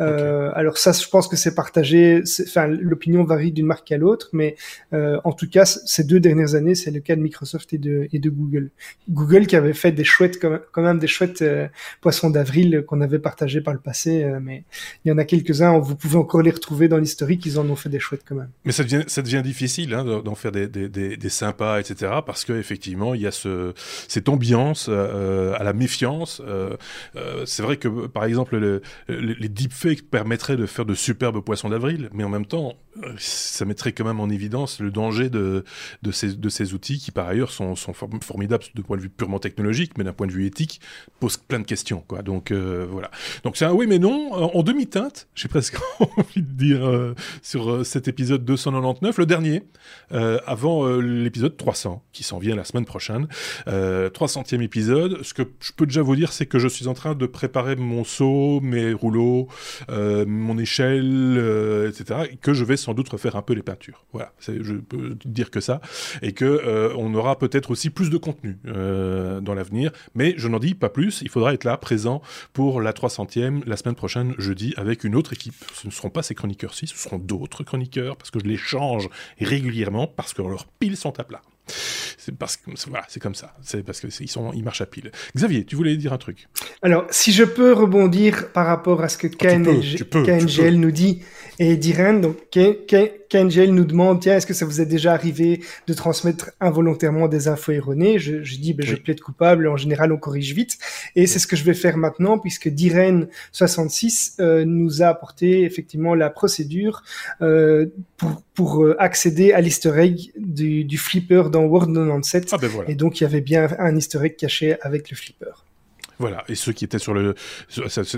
Euh, alors ça, je pense que c'est partagé. Enfin, l'opinion varie d'une marque à l'autre, mais euh, en tout cas, ces deux dernières années, c'est le cas de Microsoft et de, et de Google. Google qui avait fait des chouettes, quand même des chouettes euh, poissons d'avril qu'on avait partagé par le passé, mais il y en a quelques-uns. Vous pouvez encore les retrouver dans l'historique. Ils en ont fait des chouettes quand même. Mais ça devient, ça devient difficile hein, d'en faire des, des, des, des, sympas, etc. Parce que effectivement, il y a ce, cette ambiance à la méfiance. c'est vrai que, par exemple, les deepfakes permettraient de faire de superbes poissons d'avril, mais en même temps, ça mettrait quand même en évidence le danger de, ces, outils qui, par ailleurs, sont, formidables de point de vue purement technologique, mais d'un point de vue éthique, posent plein de questions. Quoi. Donc euh, voilà. Donc c'est un oui mais non en demi-teinte, j'ai presque envie de dire, euh, sur euh, cet épisode 299, le dernier, avant l'épisode 300, qui s'en vient la semaine prochaine. 300e épisode. Ce que je peux déjà vous dire, c'est que je suis en train de préparer mon seau, mes rouleaux, mon échelle, etc. Et que je vais sans doute refaire un peu les peintures. Voilà, je peux dire que ça. Et que on aura peut-être aussi plus de contenu dans l'avenir. Mais je n'en dis pas plus. Il faudra être là, présent pour la 300e la semaine prochaine, jeudi, avec une autre équipe. Ce ne seront pas ces chroniqueurs-ci, ce seront d'autres chroniqueurs, parce que je les change régulièrement, parce que leurs piles sont à plat. C'est parce que voilà, c'est comme ça. C'est parce que ils sont, ils marchent à pile. Xavier, tu voulais dire un truc? Alors, si je peux rebondir par rapport à ce que oh, KNGL nous dit et d'Irène, donc KNGL nous demande tiens, est-ce que ça vous est déjà arrivé de transmettre involontairement des infos erronées? Je, je, dis ben, je plaide coupable. En général, on corrige vite, et c'est ce que je vais faire maintenant puisque Diren 66 euh, nous a apporté effectivement la procédure euh, pour, pour euh, accéder à l'Easter egg du, du flipper dans Word 97. Ah ben voilà. Et donc il y avait bien un egg caché avec le flipper. Voilà. Et ceux qui étaient sur le,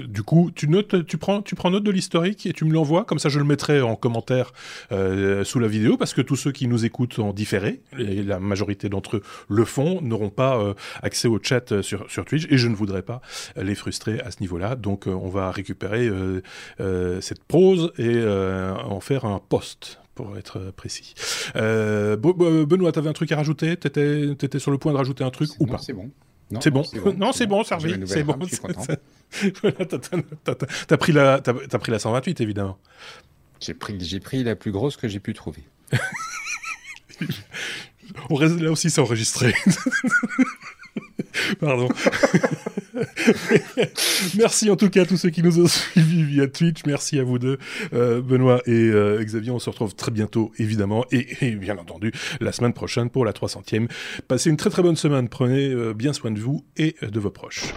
du coup, tu notes, tu prends, tu prends note de l'historique et tu me l'envoies. Comme ça, je le mettrai en commentaire euh, sous la vidéo parce que tous ceux qui nous écoutent en différé, et la majorité d'entre eux le font, n'auront pas euh, accès au chat euh, sur, sur Twitch et je ne voudrais pas les frustrer à ce niveau-là. Donc, on va récupérer cette prose et en faire un post pour être précis. Benoît, tu avais un truc à rajouter? T'étais étais sur le point de rajouter un truc ou pas? C'est bon. C'est bon. Non, c'est bon, Sergi. C'est bon. T'as pris la, as, pris la 128 évidemment. J'ai pris, j'ai pris la plus grosse que j'ai pu trouver. On reste là aussi, c'est enregistré. Pardon. Merci en tout cas à tous ceux qui nous ont suivis via Twitch. Merci à vous deux, euh, Benoît et euh, Xavier. On se retrouve très bientôt, évidemment, et, bien entendu, la semaine prochaine pour la 300e. Passez une très très bonne semaine. Prenez euh, bien soin de vous et de vos proches.